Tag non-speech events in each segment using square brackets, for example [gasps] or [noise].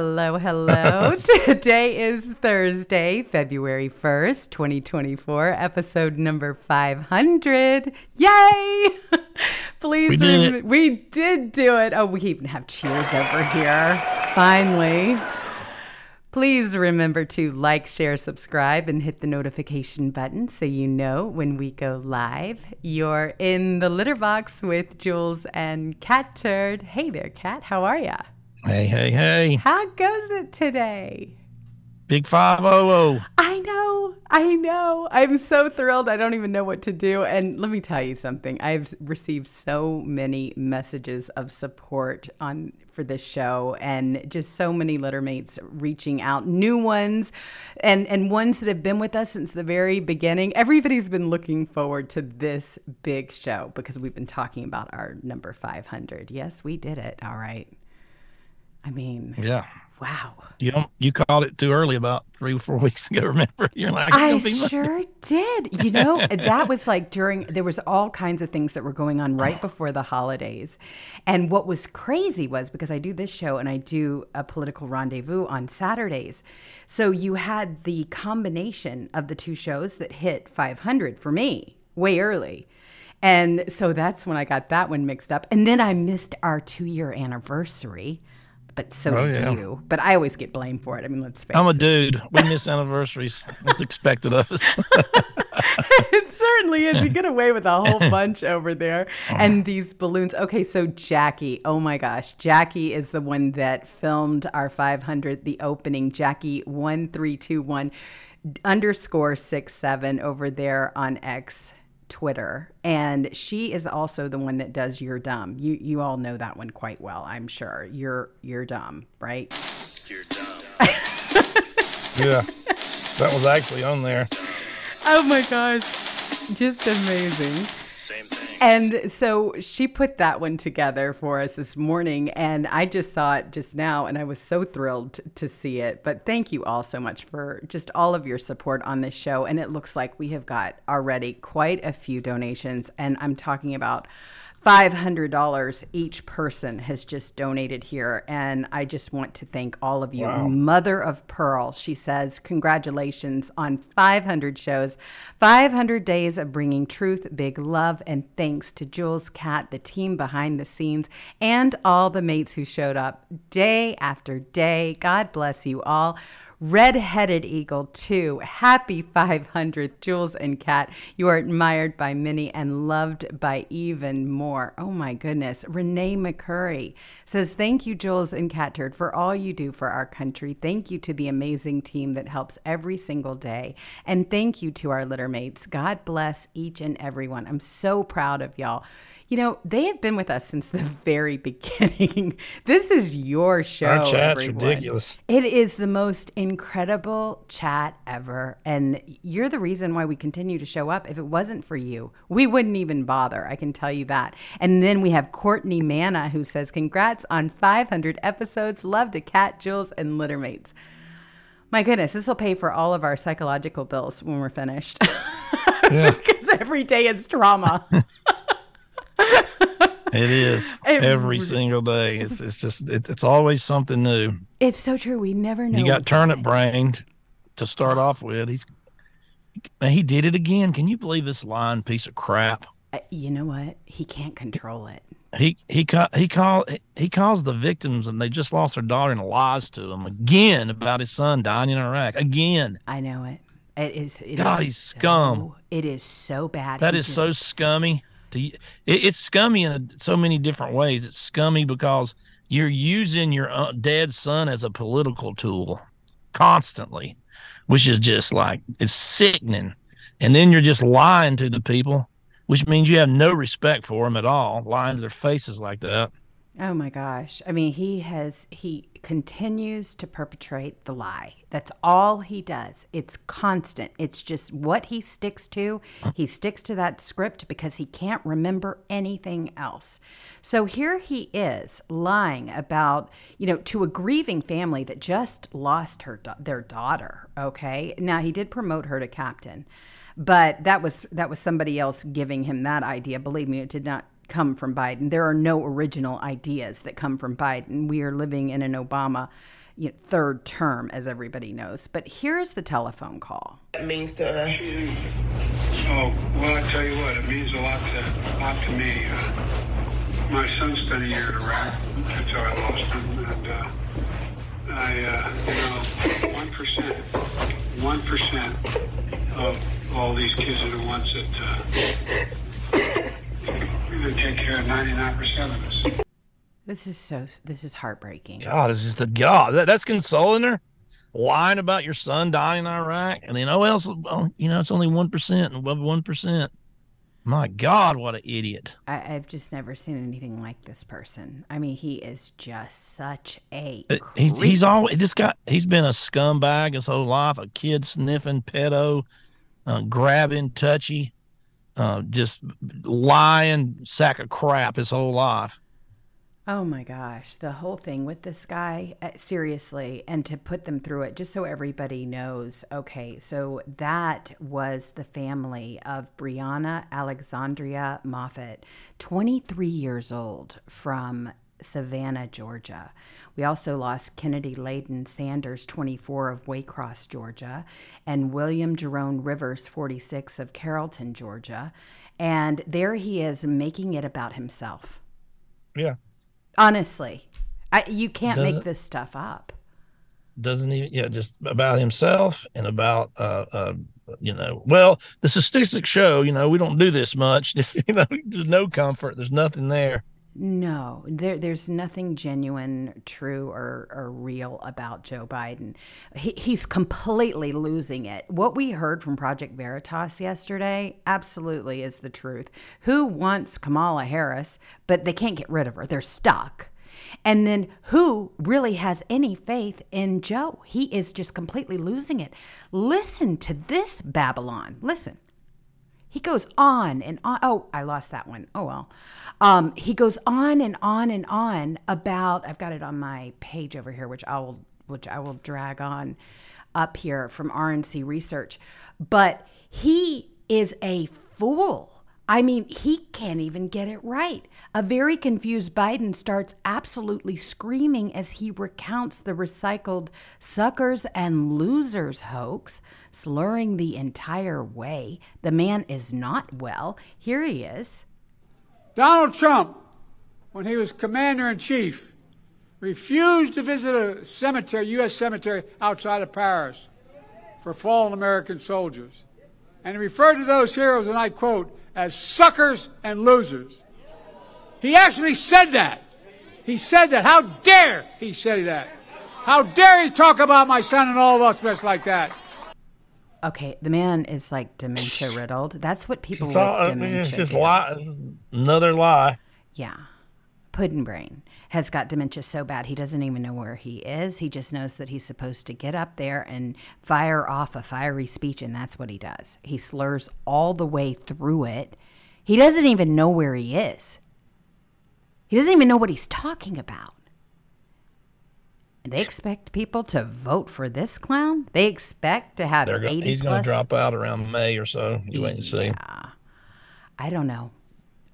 Hello, hello. [laughs] Today is Thursday, February 1st, 2024, episode number 500. Yay! [laughs] Please, We did rem- we did do it. Oh, we even have cheers over here. Finally. Please remember to like, share, subscribe, and hit the notification button so you know when we go live. You're in the litter box with Jewels and Catturd. Hey there, Cat. How are ya? Hey, hey, hey. How goes it today? Big 500. I know, I know. I'm so thrilled. I don't even know what to do. And let me tell you something. I've received so many messages of support on for this show and just so many littermates reaching out, new ones and and ones that have been with us since the very beginning. Everybody's been looking forward to this big show because we've been talking about our number 500. Yes, we did it. All right. I mean, Yeah. wow. You don't, you called it too early about three or four weeks ago. [laughs] Remember? You're like, I "It's gonna be sure did. You know, [laughs] that was like during there was all kinds of things that were going on right oh. before the holidays. And what was crazy was because I do this show and I do a political rendezvous on Saturdays. So you had the combination of the two shows that hit 500 for me way early. And so that's when I got that one mixed up. And then I missed our 2-year anniversary. But so Oh, did yeah. you. But I always get blamed for it. I mean, let's face it. I'm a it. dude. We [laughs] miss anniversaries. It's expected of us. [laughs] it certainly is. You get away with a whole [laughs] bunch over there. And these balloons. Okay, so Jackie, oh my gosh. Jackie is the one that filmed our 500, the opening. Jackie 1321 underscore six seven over there on X. Twitter, and she is also the one that does "You're Dumb." You you all know that one quite well, I'm sure. You're you're dumb, right? yeah. That was actually on there. Oh my gosh. Just amazing. And so she put that one together for us this morning, and I just saw it just now, and I was so thrilled to see it. But thank you all so much for just all of your support on this show. And it looks like we have got already quite a few donations, and I'm talking about $500 each person has just donated here. And I just want to thank all of you. Mother of Pearl, she says, Congratulations on 500 shows, 500 days of bringing truth, big love, and thanks to Jewels Cat, the team behind the scenes, and all the mates who showed up day after day. God bless you all. Red-headed eagle, two. Happy 500, Jewels and Cat. You are admired by many and loved by even more. Oh my goodness. Renee McCurry says, Thank you, Jewels and Catturd, for all you do for our country. Thank you to the amazing team that helps every single day. And thank you to our litter mates. God bless each and every one. I'm so proud of y'all. You know, they have been with us since the [laughs] very beginning. [laughs] this is your show. Our chat's everyone. ridiculous. It is the most incredible chat ever. And you're the reason why we continue to show up. If it wasn't for you, we wouldn't even bother. I can tell you that. And then we have Courtney Manna who says, Congrats on 500 episodes. Love to cat, Jewels, and Littermates. My goodness, this will pay for all of our psychological bills when we're finished. [laughs] Yeah. because every day is trauma. It is It [laughs] every really- single day. It's it's just it, it's always something new. it's so true. We never know. You got turnip brained to start off with. He's he did it again. Can you believe this lying piece of crap? Uh, You know what? He can't control it. He he ca- he call he calls the victims and they just lost their daughter and lies to them again about his son dying in Iraq again. I know it. It is. It God, is he's so- scum. It is so bad. That He is so scummy. To, it, it's scummy in so many different ways. It's scummy because you're using your uh, dead son as a political tool constantly, which is just like it's sickening. And then you're just lying to the people, which means you have no respect for them at all, lying to their faces like that. Oh my gosh. I mean, he has, he continues to perpetrate the lie. That's all he does. It's constant. It's just what he sticks to. He sticks to that script because he can't remember anything else. So here he is lying about, you know, to a grieving family that just lost her, their daughter. Okay. Now he did promote her to captain but that was that was somebody else giving him that idea believe me it did not come from biden. There are no original ideas that come from biden. We are living in an obama you know, third term as everybody knows. But here's the telephone call. It means to us. Oh, well, I tell you what, it means a lot to, a lot to me. Uh, my son spent a year in Iraq. Until I lost him, and uh, I, uh, you know, one percent, one percent of all these kids are the ones that really take care of ninety-nine percent of us. this is so this is heartbreaking God, this is the God. That, that's consoling her. Lying about your son dying in Iraq, and then oh, else, oh, you know, it's only one percent and above one percent. My God, what an idiot! I, i've just never seen anything like this person i mean he is just such a Uh, He's he's always this guy. He's been a scumbag his whole life. A kid sniffing, pedo, uh, grabbing, touchy, uh, just lying sack of crap his whole life. Oh my gosh, the whole thing with this guy, uh, seriously, and to put them through it, just so everybody knows. Okay, so that was the family of Breonna Alexandria Moffett, 23 years old from Savannah, Georgia. We also lost Kennedy Ladon Sanders, 24 of Waycross, Georgia, and William Jerome Rivers, 46 of Carrollton, Georgia. And there he is making it about himself. Yeah, Honestly, I, you can't Does make this stuff up. doesn't even yeah just about himself and about uh uh you know well the statistics show you know we don't do this much just [laughs] you know there's no comfort there's nothing there No, there, there's nothing genuine, true, or, or real about Joe Biden. He, he's completely losing it. What we heard from Project Veritas yesterday absolutely is the truth. Who wants Kamala Harris, but they can't get rid of her? They're stuck. And then who really has any faith in Joe? He is just completely losing it. Listen to this Babylon. Listen. He goes on and on. Oh, I lost that one. Oh well. Um, he goes on and on and on about. I've got it on my page over here, which I will, which I will drag on up here from RNC Research. But he is a fool. I mean, he can't even get it right. A very confused Biden starts absolutely screaming as he recounts the recycled suckers and losers hoax, slurring the entire way. The man is not well. Here he is. Donald Trump, when he was commander in chief, refused to visit a cemetery, U.S. cemetery outside of Paris for fallen American soldiers. And he referred to those heroes, and I quote, as suckers and losers. He actually said that. He said that. How dare he say that? How dare he talk about my son and all of us like that? Okay, the man is like dementia riddled. That's what people It's, with all, I dementia mean, it's just do. lie, another lie. Yeah. Puddin Brain has got dementia so bad he doesn't even know where he is. He just knows that he's supposed to get up there and fire off a fiery speech, and that's what he does. He slurs all the way through it. He doesn't even know where he is. He doesn't even know what he's talking about. And they expect people to vote for this clown? They expect to have They're go- 80 he's going to drop out around May or so. You wait and see. I don't know.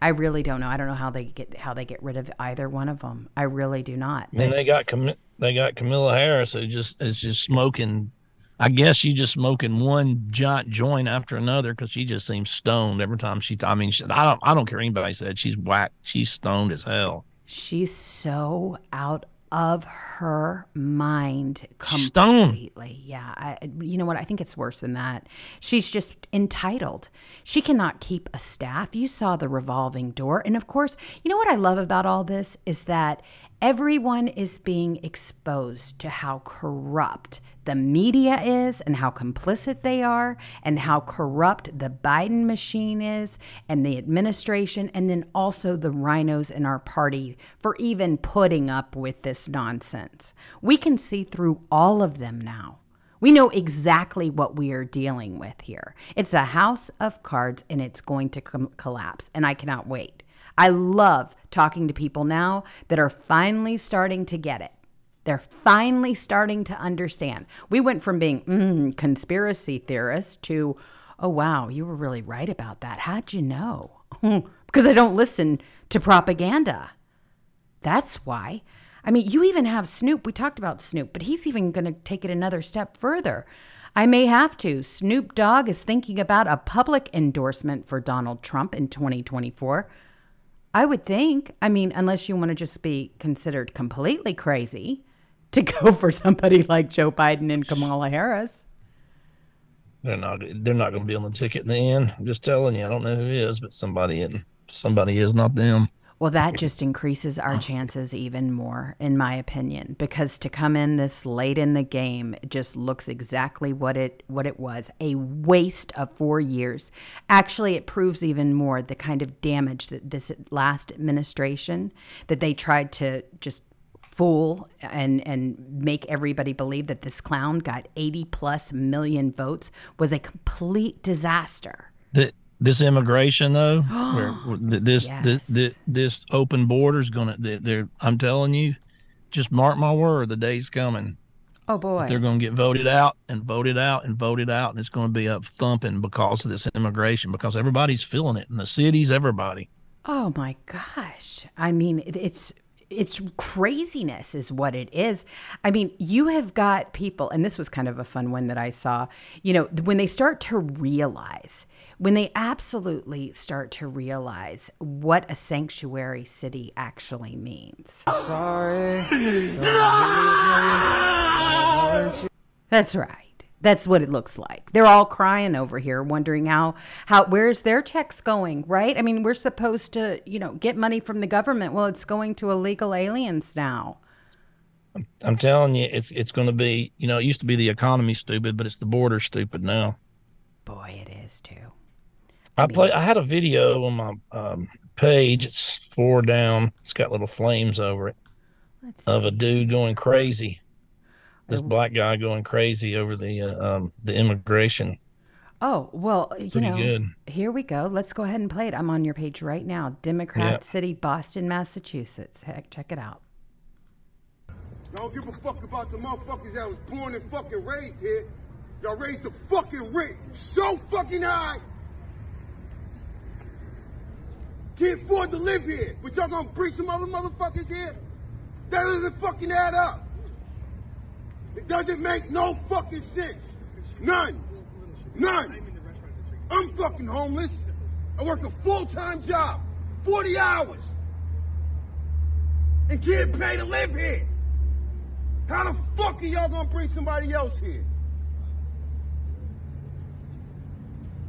I really don't know. I don't know how they get how they get rid of either one of them. I really do not. And they got Cam- they got Camilla Harris who just is just smoking. I guess she just smoking one giant joint after another because she just seems stoned every time she. I mean, she, I don't. I don't care anybody said. She's whacked. She's stoned as hell. She's so out of her mind completely. Yeah, I, you know what? I think it's worse than that. She's just entitled. She cannot keep a staff. You saw the revolving door, and of course, you know what I love about all this is that everyone is being exposed to how corrupt the media is and how complicit they are and how corrupt the Biden machine is and the administration and then also the rhinos in our party for even putting up with this nonsense. We can see through all of them now. We know exactly what we are dealing with here. It's a house of cards and it's going to com- collapse and I cannot wait. I love talking to people now that are finally starting to get it. They're finally starting to understand. We went from being mm, conspiracy theorists to, oh, wow, you were really right about that. How'd you know? [laughs] because I don't listen to propaganda. That's why. I mean, you even have Snoop. We talked about Snoop, but he's even going to take it another step further. I may have to. Snoop Dogg is thinking about a public endorsement for Donald Trump in 2024. I would think. I mean, unless you want to just be considered completely crazy to [laughs] go for somebody like Joe Biden and Kamala Harris. They're not. They're not going to be on the ticket in the end. I'm just telling you. I don't know who is, but somebody in. Somebody is not them. Well, that just increases our oh. chances even more, in my opinion, because to come in this late in the game just looks exactly what it what it was a waste of four years. Actually, it proves even more the kind of damage that this last administration that they tried to just fool and and make everybody believe that this clown got 80 plus million votes was a complete disaster. The, this immigration though, [gasps] where, this, Yes. this this this open border is going to. They're. I'm telling you, just mark my word. The day's coming. Oh boy. They're going to get voted out and voted out and voted out, and it's going to be up thumping because of this immigration. Because everybody's feeling it in the cities. Everybody. Oh my gosh. I mean, it- it's it's craziness is what it is. I mean, you have got people and this was kind of a fun one that I saw. You know, when they start to realize when they absolutely start to realize what a sanctuary city actually means. That's right. That's what it looks like. They're all crying over here, wondering how how where's their checks going, right? I mean, we're supposed to, you know, get money from the government. Well, it's going to illegal aliens now. I'm telling you, it's it's going to be. You know, it used to be the economy stupid, but it's the border stupid now. Boy, it is too. I play. I had a video on my um, page. It's four down. It's got little flames over it of a dude going crazy. This black guy going crazy over the uh, um, the immigration. Oh, well, you Pretty know, good. here we go. Let's go ahead and play it. I'm on your page right now. Democrat Yeah. City, Boston, Massachusetts. Heck, check it out. I don't give a fuck about the motherfuckers that was born and fucking raised here. Y'all raised the fucking rate so fucking high. Can't afford to live here, but y'all gonna bring some other motherfuckers here? That doesn't fucking add up. It doesn't make no fucking sense. None. None. I'm fucking homeless. I work a full-time job, 40 hours, and can't pay to live here. How the fuck are y'all gonna bring somebody else here?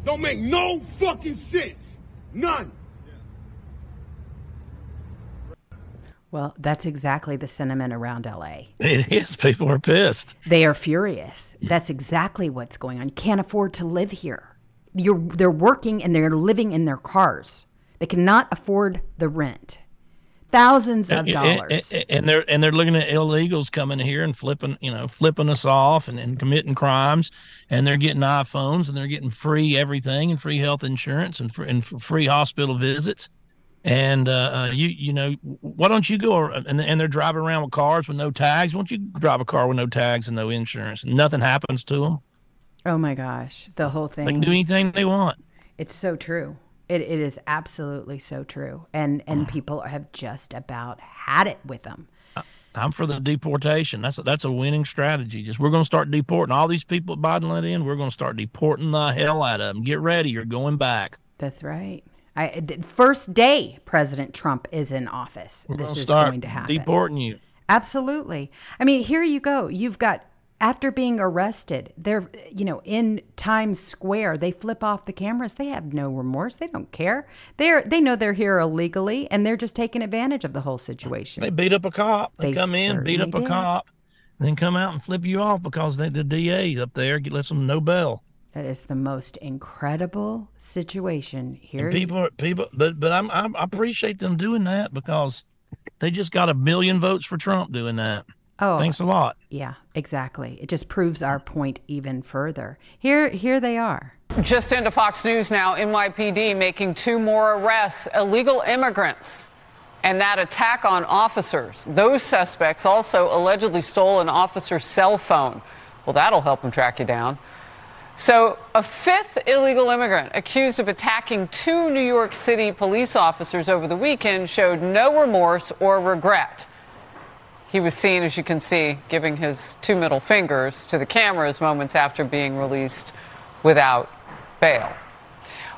Don't make no fucking sense. None. Well, that's exactly the sentiment around LA. It is. People are pissed. They are furious. That's exactly what's going on. You can't afford to live here. You're, they're working and they're living in their cars. They cannot afford the rent. Thousands of dollars. And, and they're and they're looking at illegals coming here and flipping, you know, flipping us off and, and committing crimes. And they're getting iPhones and they're getting free everything and free health insurance and, free, and free hospital visits. And uh, uh, you you know why don't you go and and they're driving around with cars with no tags? Why don't you drive a car with no tags and no insurance? Nothing happens to them. Oh my gosh, the whole thing. They can do anything they want. It's so true. It, it is absolutely so true, and and people have just about had it with them. I'm for the deportation. That's a, that's a winning strategy. Just we're going to start deporting all these people Biden let in. We're going to start deporting the hell out of them. Get ready, you're going back. That's right. I, first day President Trump is in office, we're this is going to happen. Deporting you. Absolutely. I mean, here you go. You've got after being arrested, they're you know in Times Square. They flip off the cameras. They have no remorse. They don't care. They're they know they're here illegally, and they're just taking advantage of the whole situation. They beat up a cop. They, They come in, beat up a did. cop, and then come out and flip you off because they, the DA up there lets them no bail. That is the most incredible situation here. And people, are- people, but but I'm, I'm I appreciate them doing that because they just got a million votes for Trump doing that. Oh, Thanks a lot. Yeah, exactly. It just proves our point even further. Here, here they are. Just into Fox News now, NYPD making two more arrests, illegal immigrants, and that attack on officers. Those suspects also allegedly stole an officer's cell phone. Well, that'll help them track you down. So, a fifth illegal immigrant accused of attacking two New York City police officers over the weekend showed no remorse or regret. He was seen, as you can see, giving his two middle fingers to the cameras moments after being released without bail.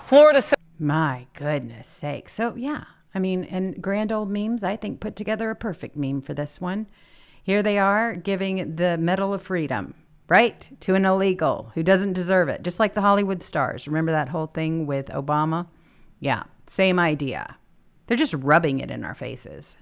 Florida. My goodness sake. So, yeah, I mean, and grand old memes, I think, put together a perfect meme for this one. Here they are giving the Medal of Freedom, right, to an illegal who doesn't deserve it, just like the Hollywood stars. Remember that whole thing with Obama? Yeah, same idea. They're just rubbing it in our faces.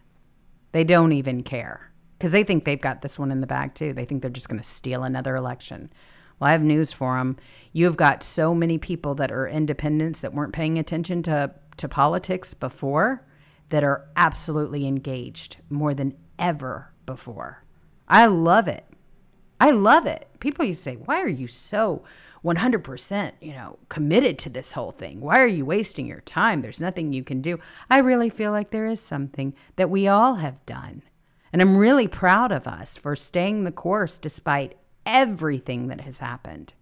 They don't even care because they think they've got this one in the bag too. They think they're just going to steal another election. Well, I have news for them. You've got so many people that are independents that weren't paying attention to, to politics before that are absolutely engaged more than ever before. I love it. I love it. People used to say, "Why are you so 100%, you know, committed to this whole thing? Why are you wasting your time? There's nothing you can do." I really feel like there is something that we all have done. And I'm really proud of us for staying the course despite everything that has happened.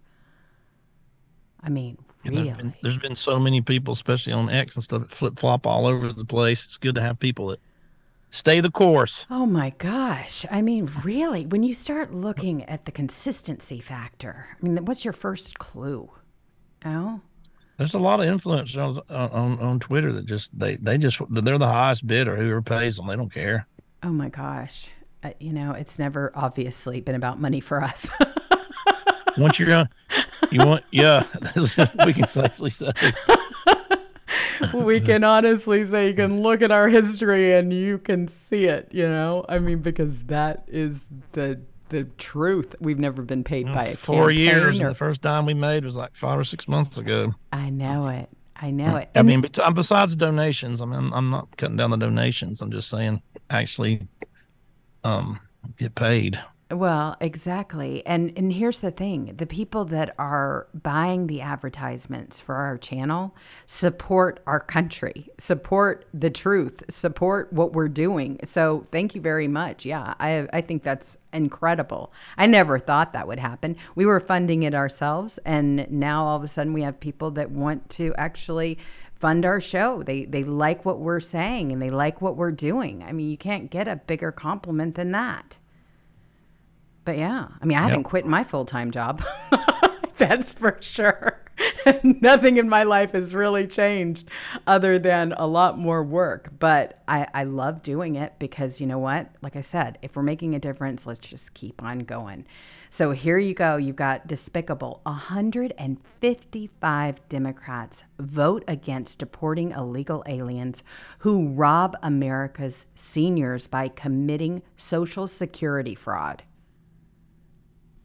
I mean, really. There's been, there's been so many people, especially on X and stuff, that flip flop all over the place. It's good to have people that stay the course. Oh my gosh. I mean, really, when you start looking at the consistency factor, I mean, what's your first clue? Oh, There's a lot of influencers on, on on Twitter that just they they just they're the highest bidder. Whoever pays them, they don't care. oh my gosh. Uh, you know, it's never obviously been about money for us. [laughs] Once you're on, you want yeah, [laughs] we can safely say. We can honestly say you can look at our history and you can see it, you know? I mean, because that is the the truth. We've never been paid by a Four years. or- the first dime we made was like five or six months ago. I know it. I know it. I And mean, um, besides donations, I mean, I'm not cutting down the donations. I'm just saying, actually, um, get paid. Well, exactly. And and here's the thing. The people that are buying the advertisements for our channel support our country, support the truth, support what we're doing. So, thank you very much. Yeah, I I think that's incredible. I never thought that would happen. We were funding it ourselves and now all of a sudden we have people that want to actually fund our show. They they like what we're saying and they like what we're doing. I mean, you can't get a bigger compliment than that. But yeah, I mean, I haven't quit my full time job. [laughs] That's for sure. [laughs] nothing in my life has really changed other than a lot more work. But I, I love doing it because you know what? Like I said, if we're making a difference, let's just keep on going. So here you go. You've got despicable 155 Democrats vote against deporting illegal aliens who rob America's seniors by committing Social Security fraud.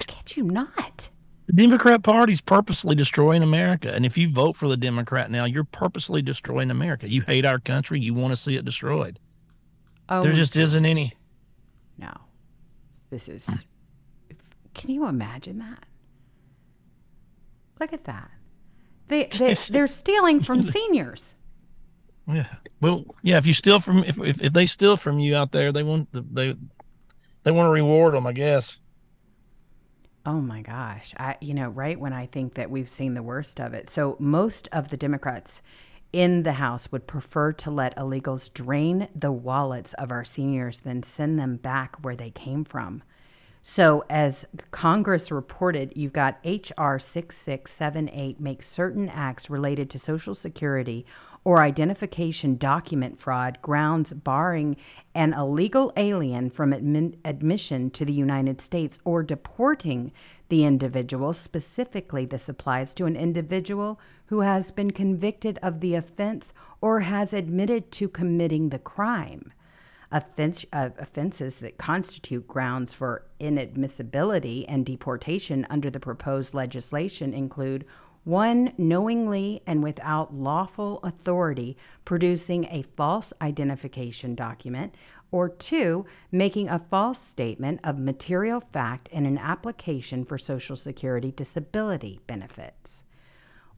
Kid you not. The Democrat Party's purposely destroying America. And if you vote for the Democrat now, you're purposely destroying America. You hate our country. You want to see it destroyed. Oh, there just isn't any. No. This is can you imagine that? Look at that. They, they [laughs] they're stealing from seniors. Yeah. Well, yeah. If you steal from if, if, if they steal from you out there, they want they they want to reward them, I guess. Oh my gosh. I you know, right when I think that we've seen the worst of it. So most of the Democrats in the House would prefer to let illegals drain the wallets of our seniors than send them back where they came from. So, as Congress reported, you've got H.R. 6678 makes certain acts related to Social Security or identification document fraud grounds barring an illegal alien from admi- admission to the United States or deporting the individual. Specifically, this applies to an individual who has been convicted of the offense or has admitted to committing the crime offense, uh, offenses that constitute grounds for inadmissibility and deportation under the proposed legislation include one, knowingly and without lawful authority producing a false identification document, or two, making a false statement of material fact in an application for Social Security disability benefits.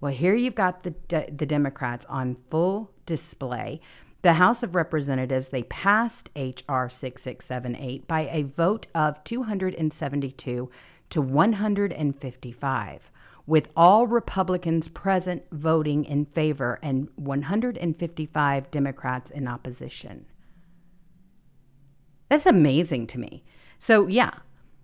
Well, here you've got the, the Democrats on full display the House of Representatives, they passed H.R. 6678 by a vote of 272 to 155, with all Republicans present voting in favor and 155 Democrats in opposition. That's amazing to me. So, yeah,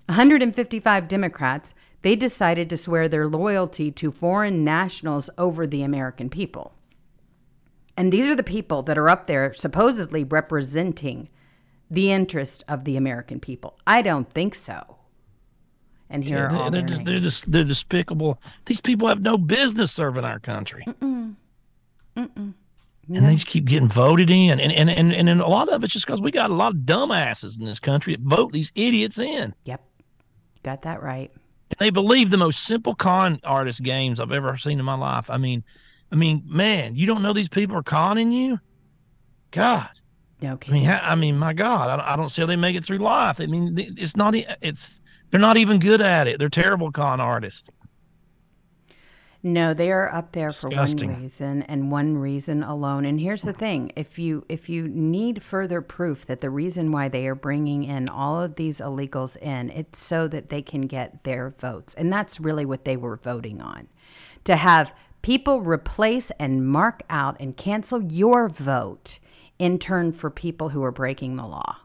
155 Democrats, they decided to swear their loyalty to foreign nationals over the American people. And these are the people that are up there supposedly representing the interest of the American people. I don't think so. And here yeah, are they're, just, they're just they're despicable. These people have no business serving our country. Mm-mm. Mm-mm. And they just keep getting voted in, and and and, and, and a lot of it's just because we got a lot of dumbasses in this country that vote these idiots in. Yep, got that right. And they believe the most simple con artist games I've ever seen in my life. I mean, I mean, man, you don't know these people are conning you. God. Okay. I mean, I mean, my God, I, I don't see how they make it through life. I mean, it's not. It's they're not even good at it. They're terrible con artists. No, they are up there Disgusting. for one reason and one reason alone. And here's the thing: if you if you need further proof that the reason why they are bringing in all of these illegals in, it's so that they can get their votes, and that's really what they were voting on, to have People replace and mark out and cancel your vote in turn for people who are breaking the law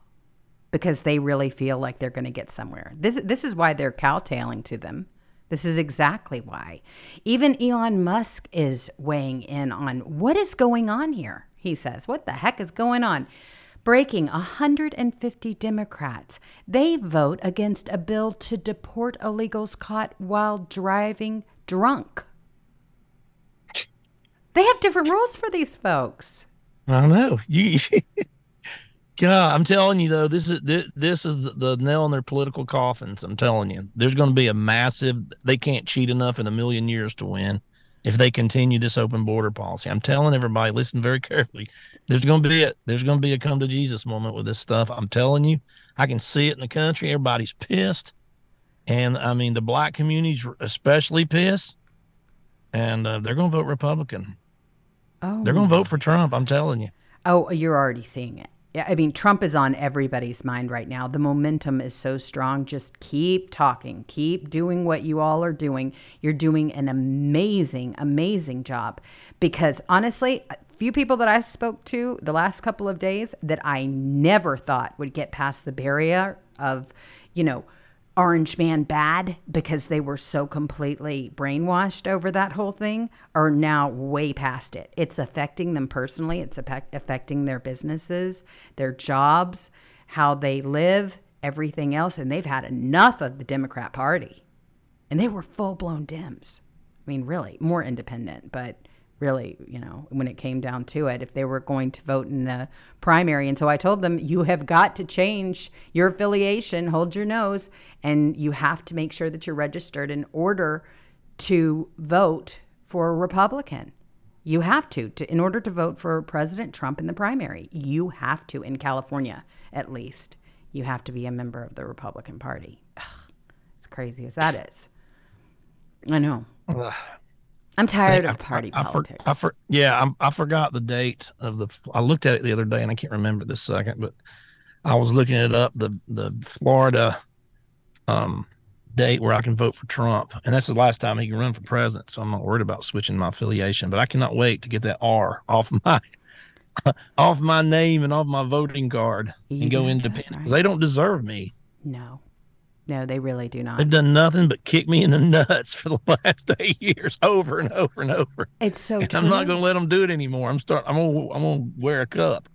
because they really feel like they're going to get somewhere. This, this is why they're cowtailing to them. This is exactly why. Even Elon Musk is weighing in on what is going on here. He says, What the heck is going on? Breaking 150 Democrats. They vote against a bill to deport illegals caught while driving drunk. They have different rules for these folks. I know. You [laughs] God, I'm telling you though, this is this, this is the nail in their political coffins. I'm telling you, there's going to be a massive. They can't cheat enough in a million years to win if they continue this open border policy. I'm telling everybody, listen very carefully. There's going to be a there's going to be a come to Jesus moment with this stuff. I'm telling you, I can see it in the country. Everybody's pissed, and I mean the black community's especially pissed, and uh, they're going to vote Republican. Oh. They're going to vote for Trump. I'm telling you. Oh, you're already seeing it. Yeah, I mean, Trump is on everybody's mind right now. The momentum is so strong. Just keep talking, keep doing what you all are doing. You're doing an amazing, amazing job. Because honestly, a few people that I spoke to the last couple of days that I never thought would get past the barrier of, you know, Orange Man bad because they were so completely brainwashed over that whole thing are now way past it. It's affecting them personally, it's affecting their businesses, their jobs, how they live, everything else. And they've had enough of the Democrat Party. And they were full blown Dems. I mean, really, more independent, but really, you know, when it came down to it, if they were going to vote in the primary. And so I told them, you have got to change your affiliation, hold your nose, and you have to make sure that you're registered in order to vote for a Republican. You have to, to in order to vote for President Trump in the primary. You have to, in California at least, you have to be a member of the Republican Party. Ugh, as crazy as that is. I know. I'm tired of party I, I, politics. For, I for, yeah, I'm, i forgot the date of the. I looked at it the other day and I can't remember this second, but I was looking it up. The the Florida um, date where I can vote for Trump, and that's the last time he can run for president. So I'm not worried about switching my affiliation. But I cannot wait to get that R off my [laughs] off my name and off my voting card and go independent because they don't deserve me. No, no, they really do not. They've done nothing but kick me in the [laughs] nuts for the last eight years, over and over and over. It's so. And I'm not going to let them do it anymore. I'm start. I'm gonna. I'm gonna wear a cup.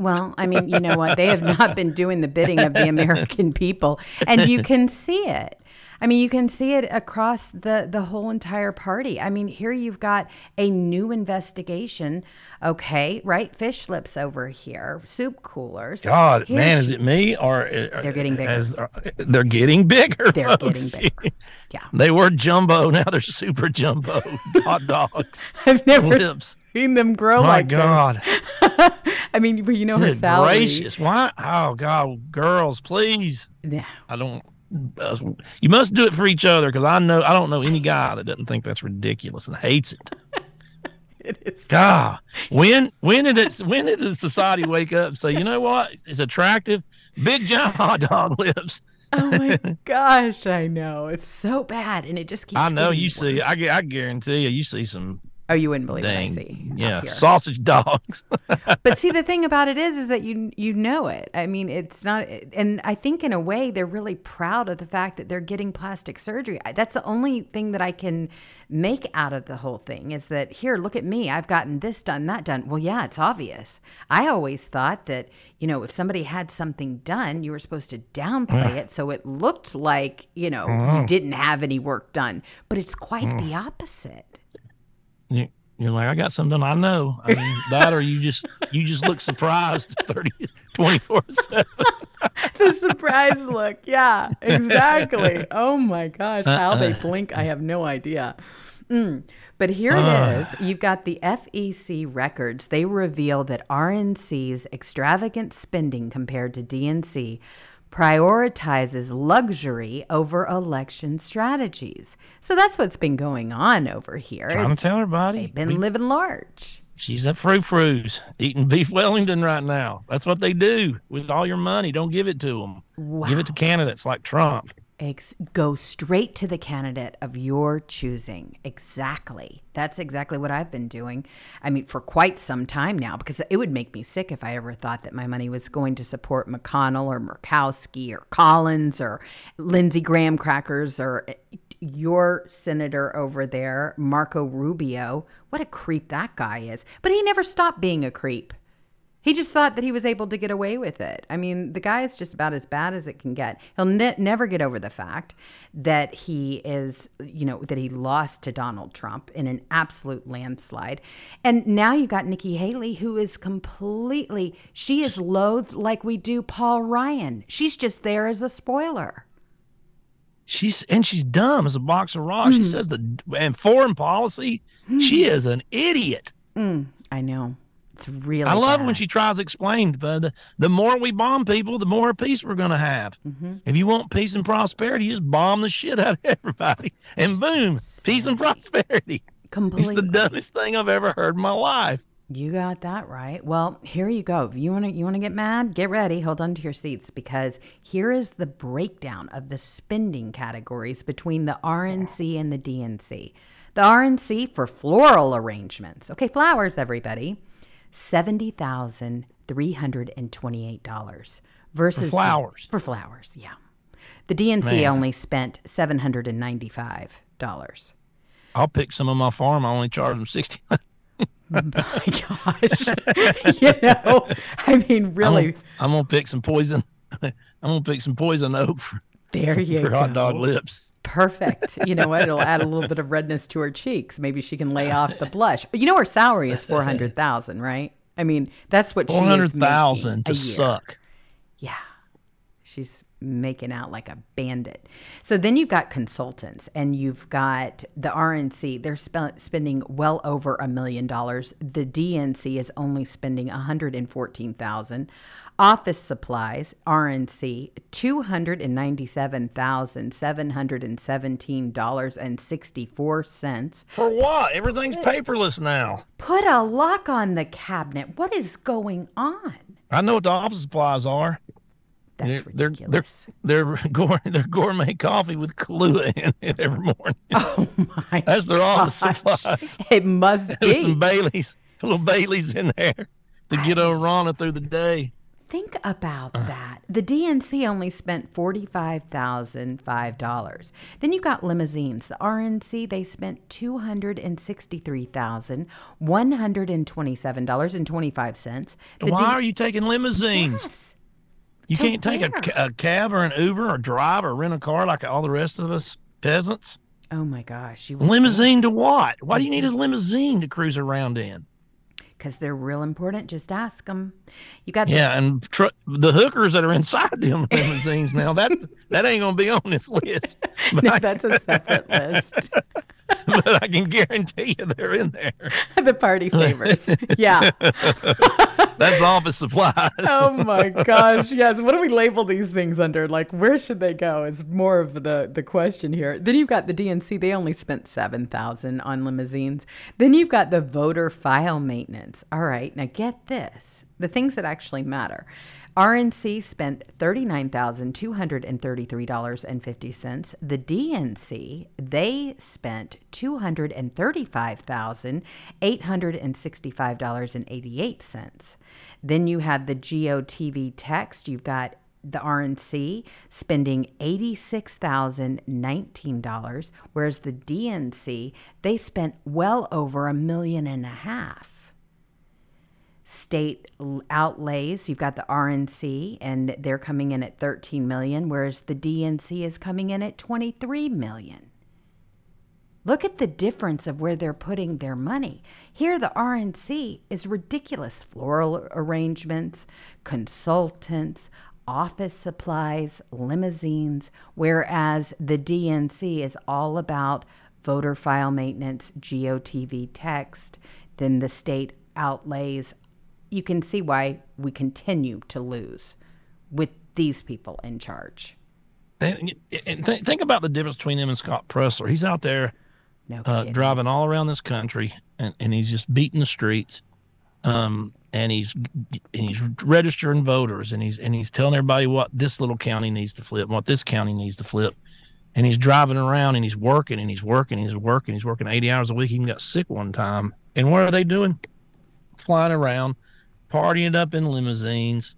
Well, I mean, you know what? They have not been doing the bidding of the [laughs] American people, and you can see it. I mean, you can see it across the the whole entire party. I mean, here you've got a new investigation. Okay, right? Fish slips over here, soup coolers. God, Here's man, is it me or uh, they're getting bigger? As, uh, they're getting bigger. They're folks. getting bigger. [laughs] Yeah, they were jumbo. Now they're super jumbo hot dogs. [laughs] I've never lips. seen them grow My like God. [laughs] I mean, you know her salary. Gracious, why? Oh God, girls, please. Yeah, I don't you must do it for each other because I know I don't know any guy that doesn't think that's ridiculous and hates it. [laughs] it is. God, when when did it when did society wake up and say, you know what, it's attractive, big giant hot dog lips. oh my [laughs] gosh, I know it's so bad, and it just keeps. I know you worse. see. I I guarantee you, you see some Oh, you wouldn't believe Dang. what I see. Yeah, sausage dogs. [laughs] but see, the thing about it is, is that you you know it. I mean, it's not, and I think in a way they're really proud of the fact that they're getting plastic surgery. That's the only thing that I can make out of the whole thing is that here, look at me, I've gotten this done, that done. Well, yeah, it's obvious. I always thought that you know if somebody had something done, you were supposed to downplay yeah. it so it looked like you know mm-hmm. you didn't have any work done, but it's quite mm. the opposite you, you're like, I got something I know. I mean, [laughs] that or you just you just look surprised [laughs] 30, 24 7. the surprise look. Yeah, exactly. [laughs] Oh my gosh. How they uh-uh. blink, I have no idea. Mm. But here it uh. is. You've got the FEC records. They reveal that RNC's extravagant spending compared to DNC prioritizes luxury over election strategies. So that's what's been going on over here. Trying to tell everybody. They've been we, living large. She's at Frou Frou's eating beef Wellington right now. That's what they do with all your money. Don't give it to them. Wow. Give it to candidates like Trump. Ex- go straight to the candidate of your choosing. Exactly. That's exactly what I've been doing. I mean, for quite some time now, because it would make me sick if I ever thought that my money was going to support McConnell or Murkowski or Collins or Lindsey Graham crackers or eh, your senator over there, Marco Rubio. What a creep that guy is. But he never stopped being a creep. He just thought that he was able to get away with it. I mean, the guy is just about as bad as it can get. He'll ne- never get over the fact that he is, you know, that he lost to Donald Trump in an absolute landslide. And now you've got Nikki Haley, who is completely, she is loathed like we do Paul Ryan. She's just there as a spoiler. She's and she's dumb as a box of rocks. Mm. She says the and foreign policy, mm. she is an idiot. Mm, I know. It's really. I love bad. when she tries to explain. But the, the more we bomb people, the more peace we're going to have. Mm-hmm. If you want peace and prosperity, just bomb the shit out of [laughs] everybody, and boom, peace and prosperity. Completely. It's the dumbest thing I've ever heard in my life. You got that right. Well, here you go. If you want to you want to get mad, get ready. Hold on to your seats because here is the breakdown of the spending categories between the RNC and the DNC. The RNC for floral arrangements. Okay, flowers everybody. $70,328 versus for flowers. The, for flowers, yeah. The DNC Man. only spent seven hundred and ninety-five dollars. I'll pick some of my farm. I only charge them sixty. [laughs] my gosh, [laughs] you know, I mean, really, I'm gonna, I'm gonna pick some poison. [laughs] I'm gonna pick some poison oak for, there you for go. hot dog lips. Perfect. You know what? It'll add a little bit of redness to her cheeks. Maybe she can lay off the blush. You know, her salary is four hundred thousand, right? I mean, that's what Four hundred making to suck. Yeah. She's making out like a bandit. So then you've got consultants and you've got the RNC. They're spe- spending well over a million dollars. The DNC is only spending 114,000. Office supplies, RNC, $297,717.64. For what? Everything's paperless now. Put a lock on the cabinet. What is going on? I know what the office supplies are. That's they're, ridiculous. They're [laughs] they're, they're, gourmet, they're gourmet coffee with Kahlua in it every morning. [laughs] Oh my! That's their office gosh. supplies. [laughs] It must With be. some Baileys, a little Baileys in there to get over Rana through the day. Think about that. The DNC only spent $45,005. Then you got limousines. The RNC, they spent $263,127.25. Why D- are you taking limousines? Yes. You To can't take a, a cab or an Uber or drive or rent a car like all the rest of us peasants. Oh my gosh. Limousine to what? Why do you need a limousine to cruise around in? Because they're real important. Just ask them. You got the Yeah, and tr- the hookers that are inside them [laughs] limousines now that that ain't gonna be on this list. [laughs] No, that's a separate list. [laughs] [laughs] but I can guarantee you they're in there. [laughs] the party favors. Yeah. [laughs] That's office supplies. oh my gosh yes what do we label these things under like where should they go is more of the the question here then you've got the dnc they only spent 7000 on limousines then you've got the voter file maintenance all right now get this the things that actually matter RNC spent $39,233.50. The DNC, they spent $235,865.88. Then you have the GOTV text. You've got the RNC spending $86,019, whereas the DNC, they spent well over a million and a half state outlays. You've got the RNC and they're coming in at 13 million whereas the DNC is coming in at 23 million. Look at the difference of where they're putting their money. Here the RNC is ridiculous. Floral arrangements consultants office supplies limousines whereas the DNC is all about voter file maintenance GOTV text then the state outlays you can see why we continue to lose with these people in charge. And, and th- think about the difference between him and Scott Presler. He's out there No uh, driving all around this country, and, and he's just beating the streets. Um, and he's and he's registering voters, and he's and he's telling everybody what this little county needs to flip, and what this county needs to flip. And he's driving around, and he's working, and he's working, and he's working, he's working eighty hours a week. He even got sick one time. And what are they doing? Flying around, partying up in limousines,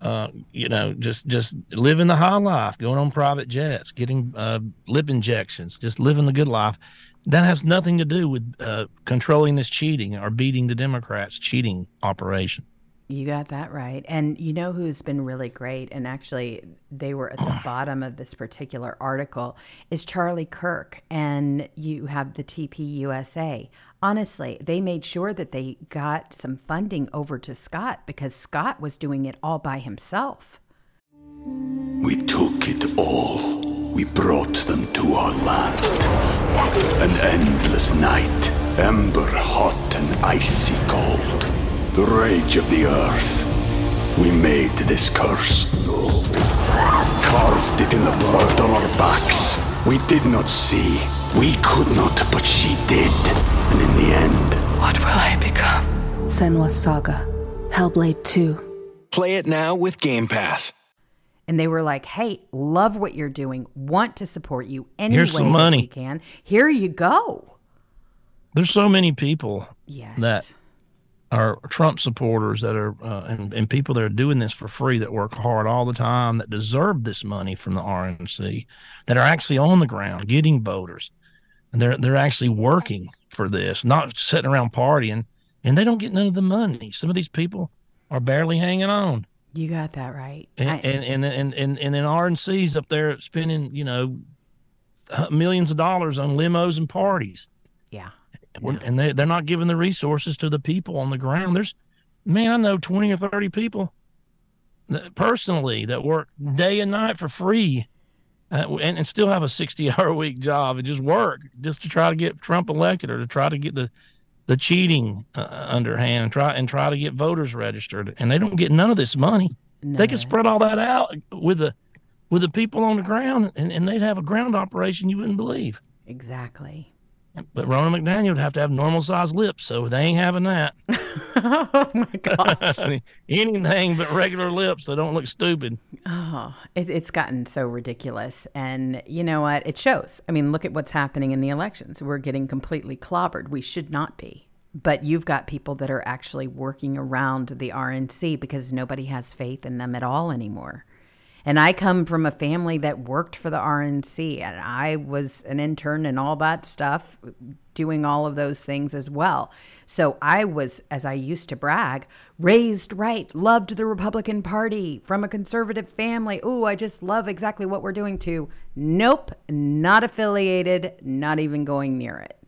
uh, you know, just just living the high life, going on private jets, getting uh, lip injections, just living the good life. That has nothing to do with uh, controlling this cheating or beating the Democrats' cheating operation. You got that right. And you know who's been really great? And actually, they were at the [sighs] bottom of this particular article is Charlie Kirk. And you have the TPUSA. Honestly, they made sure that they got some funding over to Scott because Scott was doing it all by himself. We took it all. We brought them to our land. An endless night, ember hot and icy cold. The rage of the earth. We made this curse. Carved it in the blood on our backs. We did not see. We could not, but she did. And in the end, What will I become? Senua's Saga. Hellblade 2. Play it now with Game Pass. And they were like, hey, love what you're doing, want to support you any Here's way some that money. we can. Here you go. There's so many people Yes. that are Trump supporters that are uh, and, and people that are doing this for free that work hard all the time that deserve this money from the RNC that are actually on the ground getting voters. And they're they're actually working for this not sitting around partying and they don't get none of the money. Some of these people are barely hanging on. You got that right. And I- and, and and and and then RNC's up there spending you know millions of dollars on limos and parties. Yeah when- and they they're not giving the resources to the people on the ground. There's man, I know twenty or thirty people that, personally that work day and night for free, uh, and, and still have a 60 [laughs] hour week job and just work just to try to get Trump elected or to try to get the the cheating uh, underhand and try and try to get voters registered, and they don't get none of this money. They could spread all that out with the with the people on the ground, and, and they'd have a ground operation you wouldn't believe. exactly But Ronna McDaniel would have to have normal sized lips, so they ain't having that. [laughs] oh my [laughs] gosh Anything but regular lips, so don't look stupid. Oh, it, it's gotten so ridiculous. And you know what? It shows. I mean, look at what's happening in the elections. We're getting completely clobbered. We should not be. But you've got people that are actually working around the RNC because nobody has faith in them at all anymore. And I come from a family that worked for the RNC, and I was an intern and all that stuff, doing all of those things as well. So I was, as I used to brag, raised right, loved the Republican Party from a conservative family. Ooh, I just love exactly what we're doing to. Nope, not affiliated, not even going near it.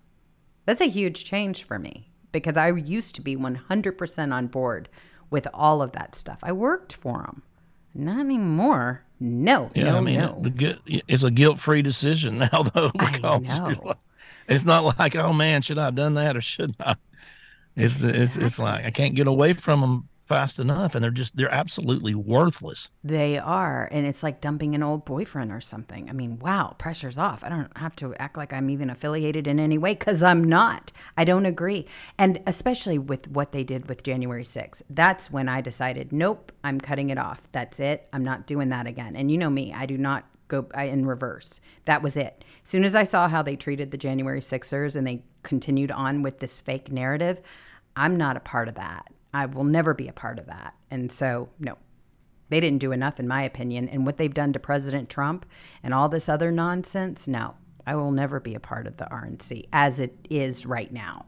That's a huge change for me because I used to be 100% on board with all of that stuff. I worked for them. Not anymore. No, Yeah, no, I mean, no. the it's a guilt free decision [laughs] now, though, because like- it's not like, oh man, should I have done that or should I? It's it's it's like I can't get away from them fast enough, and they're just they're absolutely worthless. They are. And it's like dumping an old boyfriend or something. I mean, wow, pressure's off. I don't have to act like I'm even affiliated in any way because I'm not. I don't agree. And especially with what they did with January 6th, that's when I decided, nope, I'm cutting it off. That's it. I'm not doing that again. And you know me, I do not go in reverse. That was it. As soon as I saw how they treated the January Sixers and they continued on with this fake narrative, I'm not a part of that. I will never be a part of that. And so, no, they didn't do enough, in my opinion. And what they've done to President Trump and all this other nonsense, no, I will never be a part of the RNC as it is right now.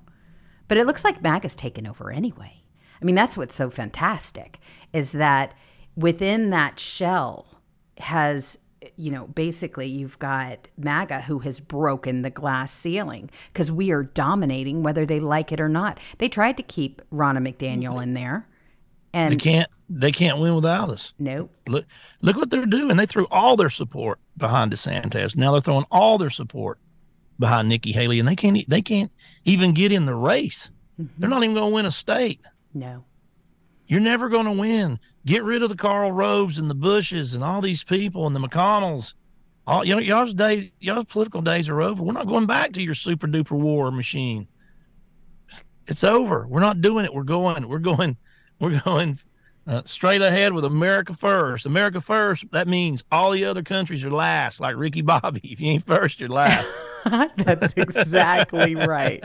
But it looks like MAGA's taken over anyway. I mean, that's what's so fantastic is that within that shell has, you know, basically you've got MAGA who has broken the glass ceiling because we are dominating whether they like it or not. They tried to keep Ronna McDaniel in there. And they can't they can't win without us. Nope. Look look what they're doing. They threw all their support behind DeSantis. Now they're throwing all their support behind Nikki Haley, and they can't they can't even get in the race. Mm-hmm. They're not even going to win a state. No. You're never going to win. Get rid of the Karl Roves and the Bushes and all these people and the McConnells. All you know, y'all's days, y'all's political days are over. We're not going back to your super duper war machine. It's, it's over. We're not doing it. We're going. We're going. We're going uh, straight ahead with America first. America first. That means all the other countries are last, like Ricky Bobby. [laughs] If you ain't first, you're last. [laughs] That's exactly right.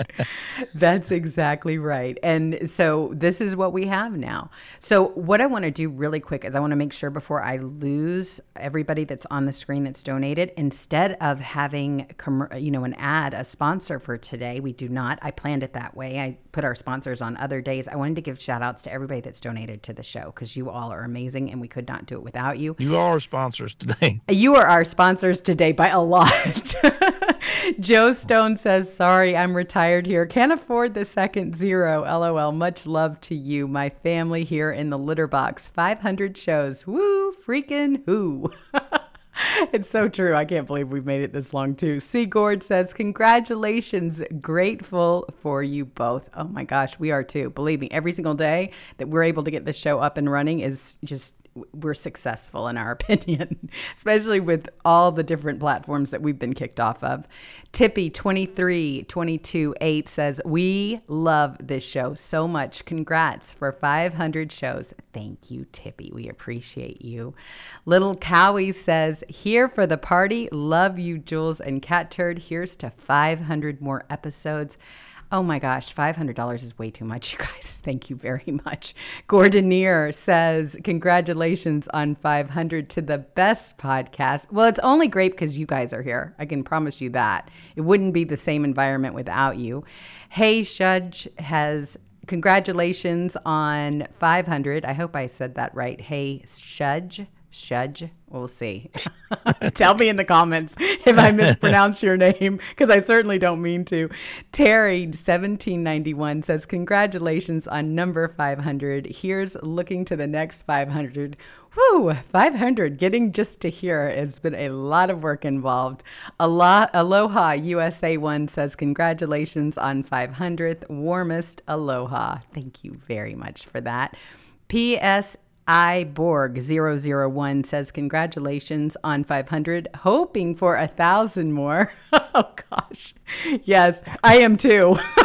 That's exactly right. And so this is what we have now. So what I want to do really quick is I want to make sure before I lose everybody that's on the screen that's donated, instead of having you know an ad, a sponsor for today, we do not. I planned it that way. I put our sponsors on other days. I wanted to give shout outs to everybody that's donated to the show because you all are amazing and we could not do it without you. You are our sponsors today. You are our sponsors today by a lot. [laughs] [laughs] Joe Stone says, Sorry, I'm retired here. Can't afford the second zero. LOL. Much love to you, my family here in the litter box. 500 shows. Woo, freaking who. [laughs] it's so true. I can't believe we've made it this long, too. C. Gord says, Congratulations. Grateful for you both. Oh my gosh, we are too. Believe me, every single day that we're able to get this show up and running is just we're successful in our [laughs] opinion, especially with all the different platforms that we've been kicked off of. Tippy 23 22 8 says, We love this show so much. Congrats for 500 shows. Thank you, Tippy. We appreciate you. Little Cowie says, Here for the party. Love you, Jewels and Catturd. Here's to 500 more episodes. Oh my gosh, $500 is way too much, [laughs] you guys. Thank you very much. Gordonier says, Congratulations on 500 to the best podcast. Well, it's only great because you guys are here. I can promise you that. It wouldn't be the same environment without you. Hey Shudge has congratulations on 500. I hope I said that right. Hey Shudge. Shudge. We'll see. [laughs] Tell me in the comments if I mispronounce your name, because I certainly don't mean to. Terry, 1791, says, Congratulations on number 500. Here's looking to the next 500. Whew, 500. Getting just to here has been a lot of work involved. Aloha USA 1 says, Congratulations on 500th. Warmest aloha. Thank you very much for that. P.S. I Borg 001 says congratulations on 500, hoping for a thousand more. [laughs] oh gosh, yes, I am too. [laughs]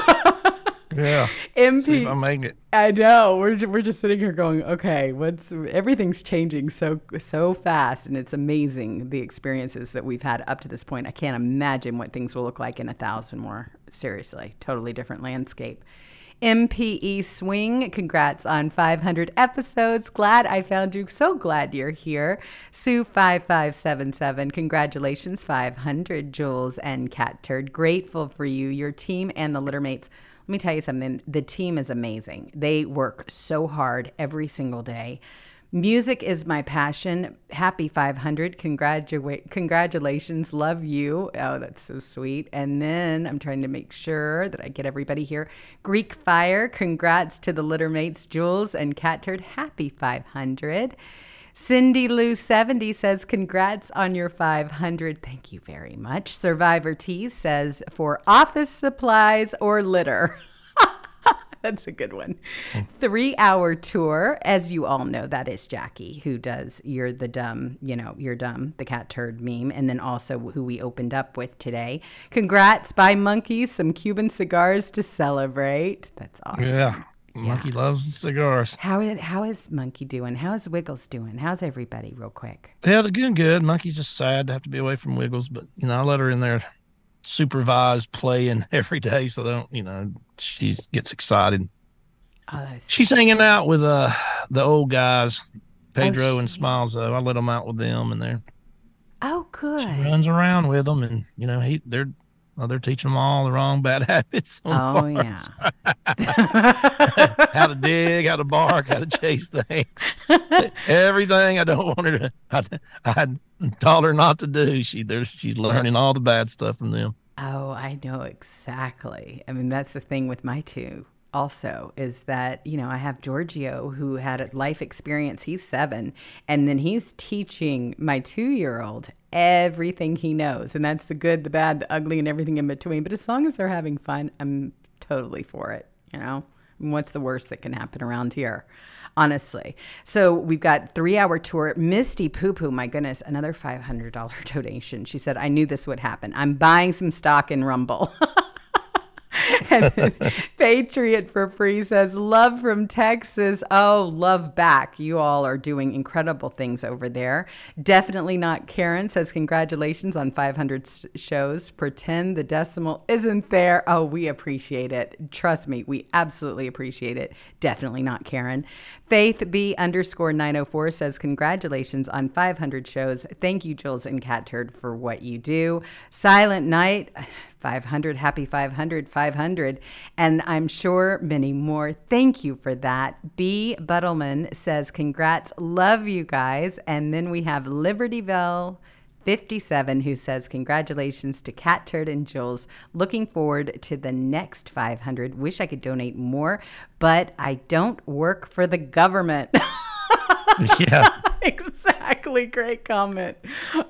yeah, MP. I make it. I know. We're we're just sitting here going, okay, what's everything's changing so so fast, and it's amazing the experiences that we've had up to this point. I can't imagine what things will look like in a thousand more. Seriously, totally different landscape. MPE Swing, congrats on 500 episodes. Glad I found you. So glad you're here. Sue5577, congratulations, 500. Jewels and Catturd, grateful for you, your team, and the littermates. Let me tell you something the team is amazing. They work so hard every single day. Music is my passion. Happy 500. Congratulate, congratulations. Love you. Oh, that's so sweet. And then I'm trying to make sure that I get everybody here. Greek Fire. Congrats to the littermates, Jewels and Catturd. Happy 500. Cindy Lou 70 says, Congrats on your 500. Thank you very much. Survivor T says, For office supplies or litter. [laughs] [laughs] That's a good one. Three hour tour. As you all know, that is Jackie who does You're the Dumb, you know, You're Dumb, the Catturd meme, and then also who we opened up with today. Congrats, by Monkey, some Cuban cigars to celebrate. That's awesome. Yeah. Monkey loves cigars. How is, how is Monkey doing? How is Wiggles doing? How's everybody, real quick? Yeah, they're doing good. Monkey's just sad to have to be away from Wiggles, but you know, I let her in there supervised playing [laughs] every day, so they don't, you know, she gets excited. Oh, She's hanging out with uh the old guys, Pedro oh, and Smiles. Though I let them out with them, and they're oh good. She runs around with them, and you know he they're well, they're teaching them all the wrong bad [laughs] habits. oh yeah, [laughs] how to dig, how to bark, how to chase things, everything. I don't [laughs] want her to. I, I taught her not to do. She she's learning all the bad stuff from them. Oh, I know exactly. I mean, that's the thing with my two also is that you know i have giorgio who had a life experience he's seven and then he's teaching my two year old everything he knows and that's the good the bad the ugly and everything in between but as long as they're having fun i'm totally for it you know what's the worst that can happen around here honestly. So we've got three hour tour. Misty Poo Poo, my goodness, another $500 [laughs] donation. She said, I knew this would happen. I'm buying some stock in Rumble. [laughs] [laughs] and Patriot for Free says, Love from Texas. Oh, love back. You all are doing incredible things over there. Definitely not Karen says, Congratulations on 500 shows. Pretend the decimal isn't there. Oh, we appreciate it. Trust me, we absolutely appreciate it. Definitely not Karen. Faith B underscore 904 says, Congratulations on 500 shows. Thank you, Jewels and Catturd, for what you do. Silent Night. 500, happy 500, 500. And I'm sure many more. Thank you for that. B. Buttleman says, Congrats, love you guys. And then we have Liberty Bell. 57 who says congratulations to Catturd and Jewels. Looking forward to the next 500. Wish I could donate more, but I don't work for the government. [laughs] [laughs] yeah. [laughs] exactly. Great comment.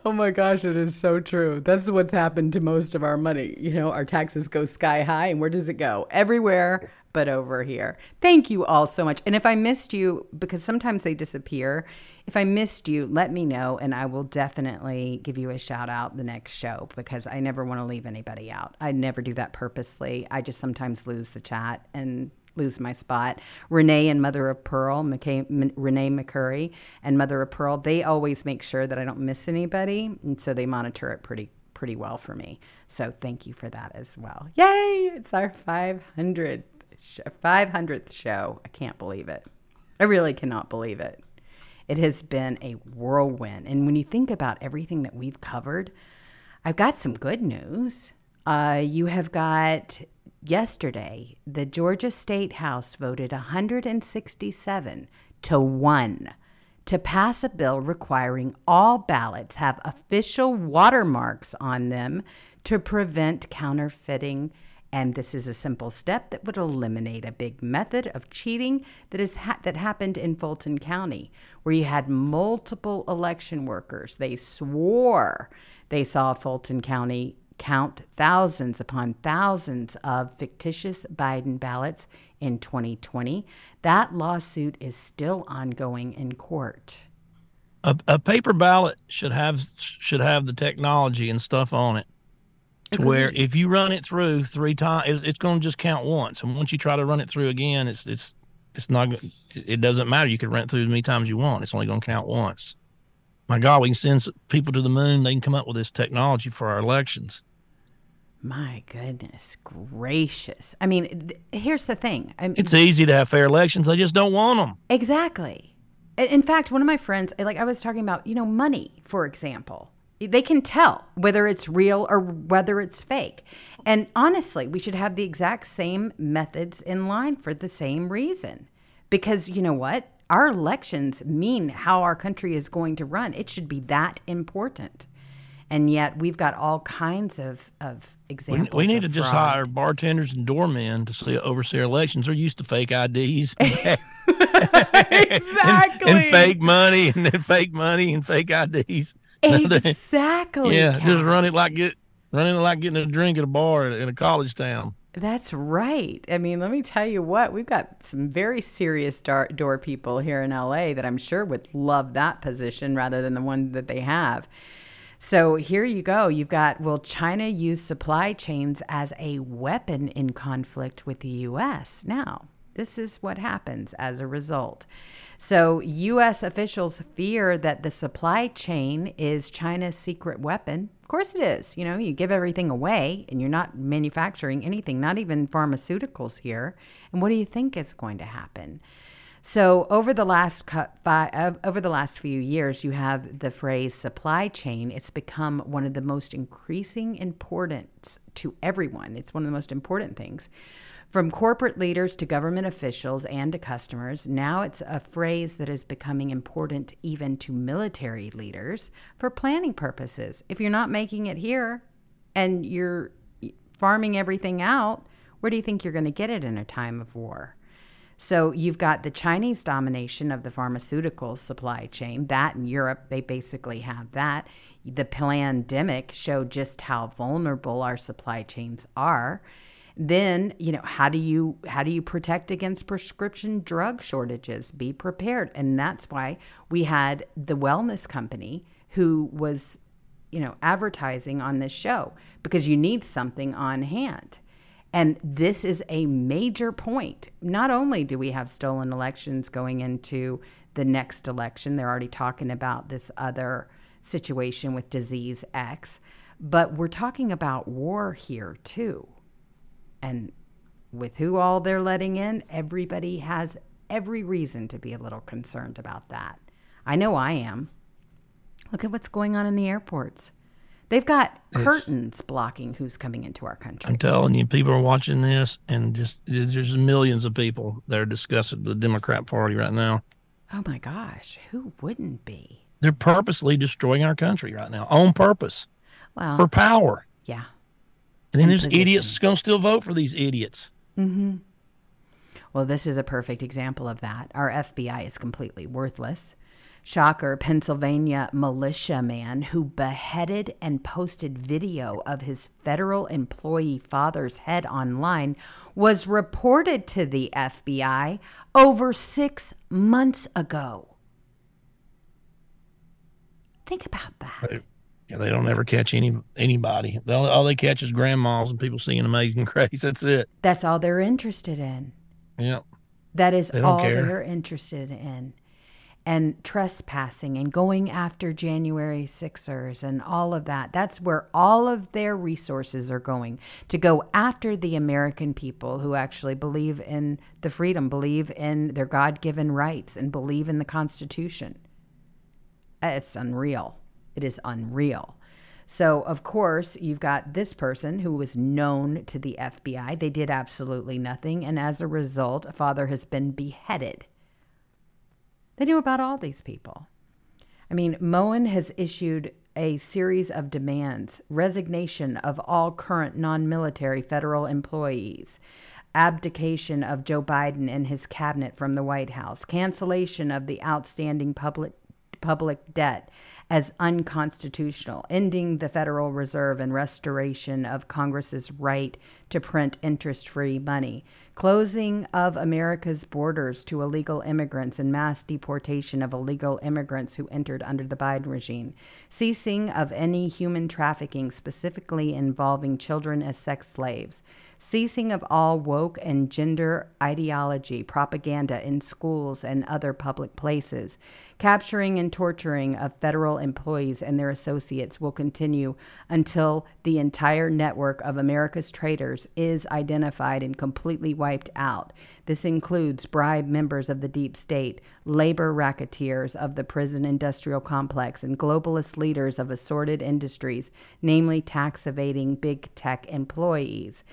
Oh my gosh, it is so true. That's what's happened to most of our money. You know, our taxes go sky high, and where does it go? Everywhere but over here. Thank you all so much. And if I missed you, because sometimes they disappear, if I missed you, let me know, and I will definitely give you a shout out the next show because I never want to leave anybody out. I never do that purposely. I just sometimes lose the chat and lose my spot. Renee and Mother of Pearl, McKay, M- Renee McCurry and Mother of Pearl, they always make sure that I don't miss anybody, and so they monitor it pretty pretty well for me. So thank you for that as well. Yay! It's our 500th, 500th show. I can't believe it. I really cannot believe it. It has been a whirlwind. And when you think about everything that we've covered, I've got some good news. Uh, you have got yesterday, the Georgia State House voted 167 to 1 to pass a bill requiring all ballots have official watermarks on them to prevent counterfeiting. And this is a simple step that would eliminate a big method of cheating that is ha- that happened in Fulton County, where you had multiple election workers. They swore they saw Fulton County count thousands upon thousands of fictitious Biden ballots in 2020. That lawsuit is still ongoing in court. A, a paper ballot should have should have the technology and stuff on it to Agreed. where if you run it through three times, it's, it's going to just count once, and once you try to run it through again, it's it's it's not it doesn't matter. You can run it through as many times as you want. It's only going to count once. My God, we can send people to the moon. They can come up with this technology for our elections. My goodness gracious. I mean, th- here's the thing. I it's easy to have fair elections. I just don't want them. Exactly. In fact, one of my friends, like I was talking about, you know, money, for example. They can tell whether it's real or whether it's fake. And honestly, we should have the exact same methods in line for the same reason. Because you know what? Our elections mean how our country is going to run. It should be that important and yet we've got all kinds of, of examples. We, we need to fraud. just hire bartenders and doormen to see, oversee our elections. They're used to fake IDs, exactly, [laughs] and, and, fake money, and then fake money and fake IDs. [laughs] Exactly. yeah, just run it like get running like getting a drink at a bar in a college town. That's right. I mean, let me tell you what, we've got some very serious door, door people here in LA that I'm sure would love that position rather than the one that they have. So here you go. You've got will China use supply chains as a weapon in conflict with the US? Now, this is what happens as a result. So, US officials fear that the supply chain is China's secret weapon. Of course, it is. You know, you give everything away and you're not manufacturing anything, not even pharmaceuticals here. And what do you think is going to happen? So over the last five, uh, over the last few years, you have the phrase supply chain. It's become one of the most increasing importance to everyone. It's one of the most important things. From corporate leaders to government officials and to customers, now it's a phrase that is becoming important even to military leaders for planning purposes. If you're not making it here and you're farming everything out, where do you think you're going to get it in a time of war? So you've got the Chinese domination of the pharmaceutical supply chain. That in Europe, they basically have that. The pandemic showed just how vulnerable our supply chains are. Then, you know, how do you how do you protect against prescription drug shortages? Be prepared. And that's why we had the wellness company who was, you know, advertising on this show because you need something on hand. And this is a major point. Not only do we have stolen elections going into the next election, they're already talking about this other situation with disease X, but we're talking about war here too. And with who all they're letting in, everybody has every reason to be a little concerned about that. I know I am. Look at what's going on in the airports. They've got curtains blocking who's coming into our country. I'm telling you, people are watching this, and just there's millions of people that are discussing the Democrat Party right now. Oh my gosh, who wouldn't be? They're purposely destroying our country right now on purpose. Well, for power. Yeah. And then In there's position. idiots going to still vote for these idiots. Mm-hmm. Well, this is a perfect example of that. Our FBI is completely worthless. Shocker, Pennsylvania militia man who beheaded and posted video of his federal employee father's head online was reported to the FBI over six months ago. Think about that. Right. Yeah, they don't ever catch any anybody. All they catch is grandmas and people singing Amazing [laughs] Grace. That's it. That's all they're interested in. Yeah. That is all care. they're interested in. and trespassing and going after January Sixers and all of that. That's where all of their resources are going to go after the American people who actually believe in the freedom, believe in their God given rights, and believe in the Constitution. It's unreal. It is unreal. So, of course, you've got this person who was known to the FBI. They did absolutely nothing. And as a result, a father has been beheaded. They knew about all these people. I mean, Mohn has issued a series of demands resignation of all current non military federal employees, abdication of Joe Biden and his cabinet from the White House, cancellation of the outstanding public public debt as unconstitutional, ending the Federal Reserve and restoration of Congress's right to print interest free money, closing of America's borders to illegal immigrants and mass deportation of illegal immigrants who entered under the Biden regime, ceasing of any human trafficking, specifically involving children as sex slaves ceasing of all woke and gender ideology propaganda in schools and other public places. Capturing and torturing of federal employees and their associates will continue until the entire network of America's traitors is identified and completely wiped out. This includes bribe members of the deep state, labor racketeers of the prison industrial complex, and globalist leaders of assorted industries, namely tax evading big tech employees.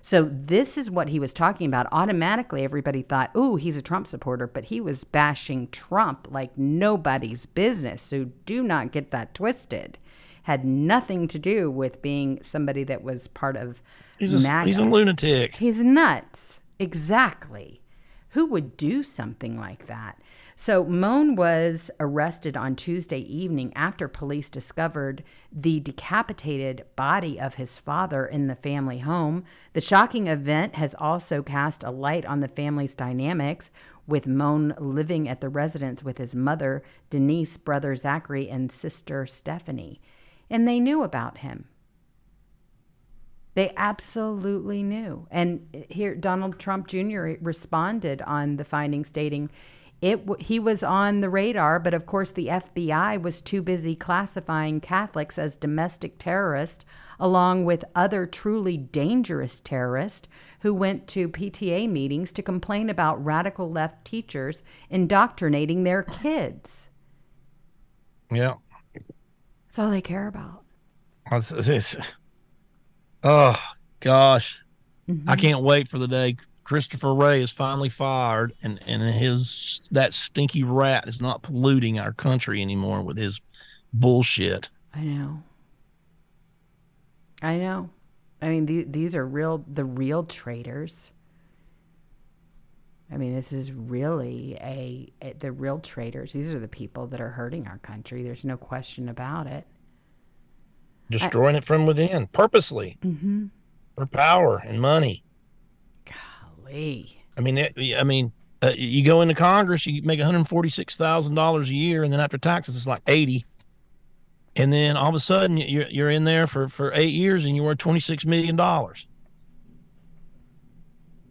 So this is what he was talking about. Automatically, everybody thought, "Ooh, he's a Trump supporter," but he was bashing Trump like nobody's business. So do not get that twisted. Had nothing to do with being somebody that was part of he's a, He's a lunatic. He's nuts. Exactly. Who would do something like that? So Mohn was arrested on Tuesday evening after police discovered the decapitated body of his father in the family home. The shocking event has also cast a light on the family's dynamics, with Mohn living at the residence with his mother, Denise, brother Zachary, and sister Stephanie. And they knew about him. They absolutely knew. And eh, here, Donald Trump Jr. responded on the finding, stating, it he was on the radar, but of course the FBI was too busy classifying Catholics as domestic terrorists, along with other truly dangerous terrorists who went to PTA meetings to complain about radical left teachers indoctrinating their kids. Yeah, that's all they care about. It's, it's, oh gosh, mm-hmm. I can't wait for the day Christopher Wray is finally fired, and and his that stinky rat is not polluting our country anymore with his bullshit. I know. I know. I mean, the, these are real the real traitors. I mean, this is really a, a, the real traitors. These are the people that are hurting our country. There's no question about it. Destroying I, it from within, purposely, mm-hmm. for power and money. Golly. I mean, it, I mean, uh, you go into Congress, you make one hundred forty-six thousand dollars a year, and then after taxes, it's like eighty. And then all of a sudden, you're you're in there for for eight years, and you're worth twenty-six million dollars.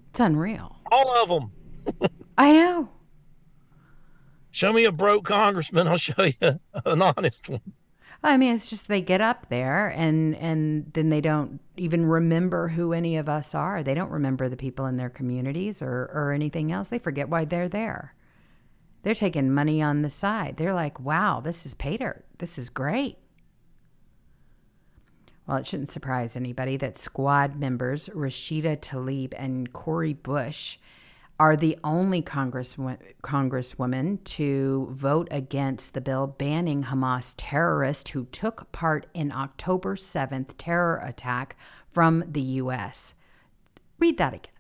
It's unreal. All of them. [laughs] I know. Show me a broke congressman. I'll show you an honest one. I mean, it's just they get up there and and then they don't even remember who any of us are. They don't remember the people in their communities or or anything else. They forget why they're there. They're taking money on the side. They're like, "Wow, this is pay dirt. Er, this is great." Well, it shouldn't surprise anybody that squad members Rashida Tlaib and Cori Bush are the only Congress, congresswomen to vote against the bill banning Hamas terrorists who took part in October 7th terror attack from the U.S. Read that again,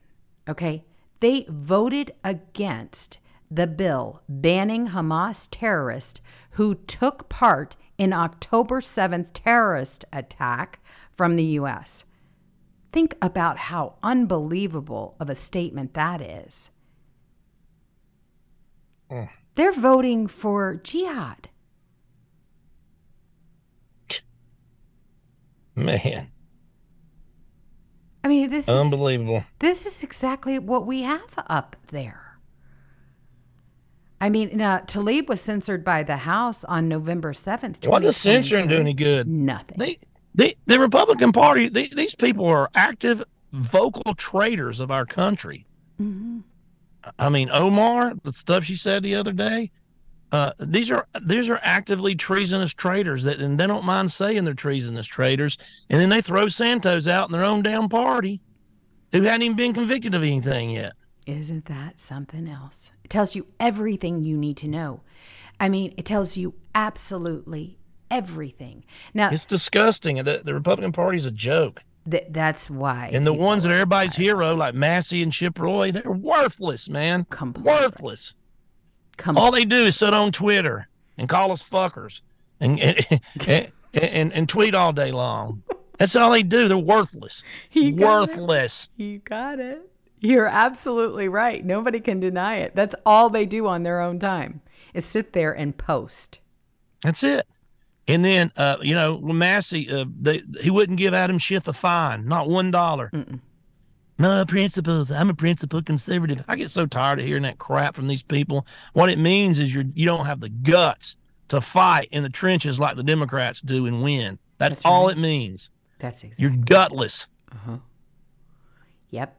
okay? They voted against the bill banning Hamas terrorists who took part in October 7th terrorist attack from the U.S. Think about how unbelievable of a statement that is. Mm. They're voting for jihad. Man. I mean, this is unbelievable. Is, this is exactly what we have up there. I mean, uh, Tlaib was censored by the House on November 7th. What does censoring do any good? Nothing. They, they, the Republican Party, they, these people are active, vocal traitors of our country. Mm-hmm. I mean, Omar, the stuff she said the other day, uh, these are these are actively treasonous traitors that and they don't mind saying they're treasonous traitors, and then they throw Santos out in their own damn party, who hadn't even been convicted of anything yet. Isn't that something else? It tells you everything you need to know. I mean, it tells you absolutely everything. Now it's disgusting. The, the Republican Party is a joke. Th- that's why. And the ones that everybody's hero, like Massie and Chip Roy, they're worthless, man. Completely. Worthless. All they do is sit on Twitter and call us fuckers and and, [laughs] and, and, and tweet all day long. That's all they do. They're worthless. You worthless. It. You got it. You're absolutely right. Nobody can deny it. That's all they do on their own time is sit there and post. That's it. And then, uh, you know, Massie, uh, they, he wouldn't give Adam Schiff a fine, not one dollar. No principles. I'm a principle conservative. I get so tired of hearing that crap from these people. What it means is you're you don't have the guts to fight in the trenches like the Democrats do and win. That's, That's all right. it means. That's exactly. You're gutless. Uh-huh. Yep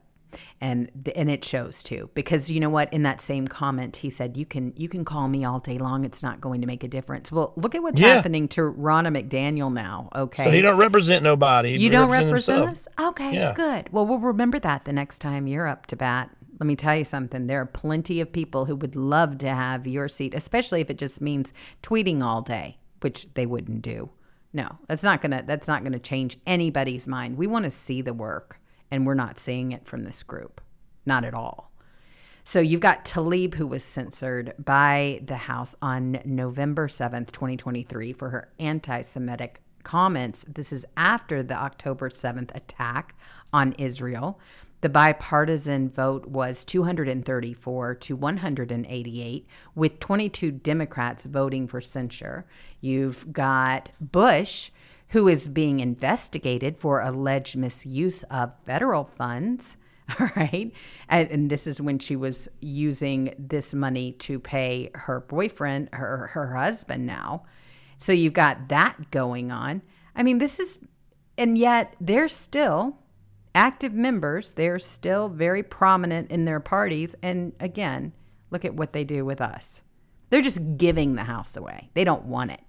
and and it shows too because you know what? In that same comment he said you can you can call me all day long. It's not going to make a difference. Well look at what's yeah. happening to Ronna McDaniel now okay? So he don't represent nobody. He you don't represent us? Okay yeah. good. Well we'll remember that the next time you're up to bat. Let me tell you something. There are plenty of people who would love to have your seat especially if it just means tweeting all day which they wouldn't do. No that's not gonna that's not gonna change anybody's mind. We want to see the work and we're not seeing it from this group, not at all. So you've got Tlaib, who was censored by the House on November 7th, 2023, for her anti Semitic comments. This is after the October 7th attack on Israel. The bipartisan vote was 234 to 188, with 22 Democrats voting for censure. You've got Bush, who is being investigated for alleged misuse of federal funds. [laughs] All right. And, and, this is when she was using this money to pay her boyfriend, her, her husband now. So you've got that going on. I mean, this is, and yet they're still active members. They're still very prominent in their parties. And again, look at what they do with us. They're just giving the house away, they don't want it.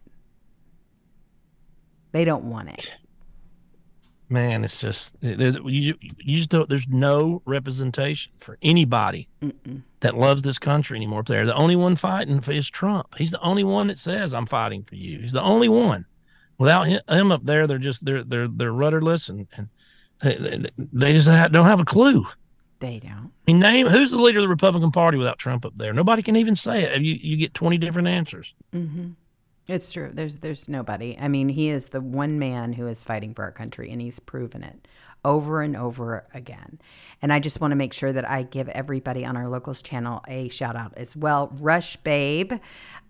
They don't want it. Man, it's just you, you just don't, there's no representation for anybody Mm-mm. that loves this country anymore. Up there, the only one fighting for is Trump. He's the only one that says I'm fighting for you. He's the only one. Without him up there, they're just they're they're they're rudderless and and they, they just don't have a clue. They don't. I mean, name who's the leader of the Republican Party without Trump up there? Nobody can even say it. You you get twenty different answers. Mm-hmm. It's true. There's there's nobody. I mean, he is the one man who is fighting for our country, and he's proven it over and over again. And I just want to make sure that I give everybody on our locals channel a shout out as well. Rush Babe,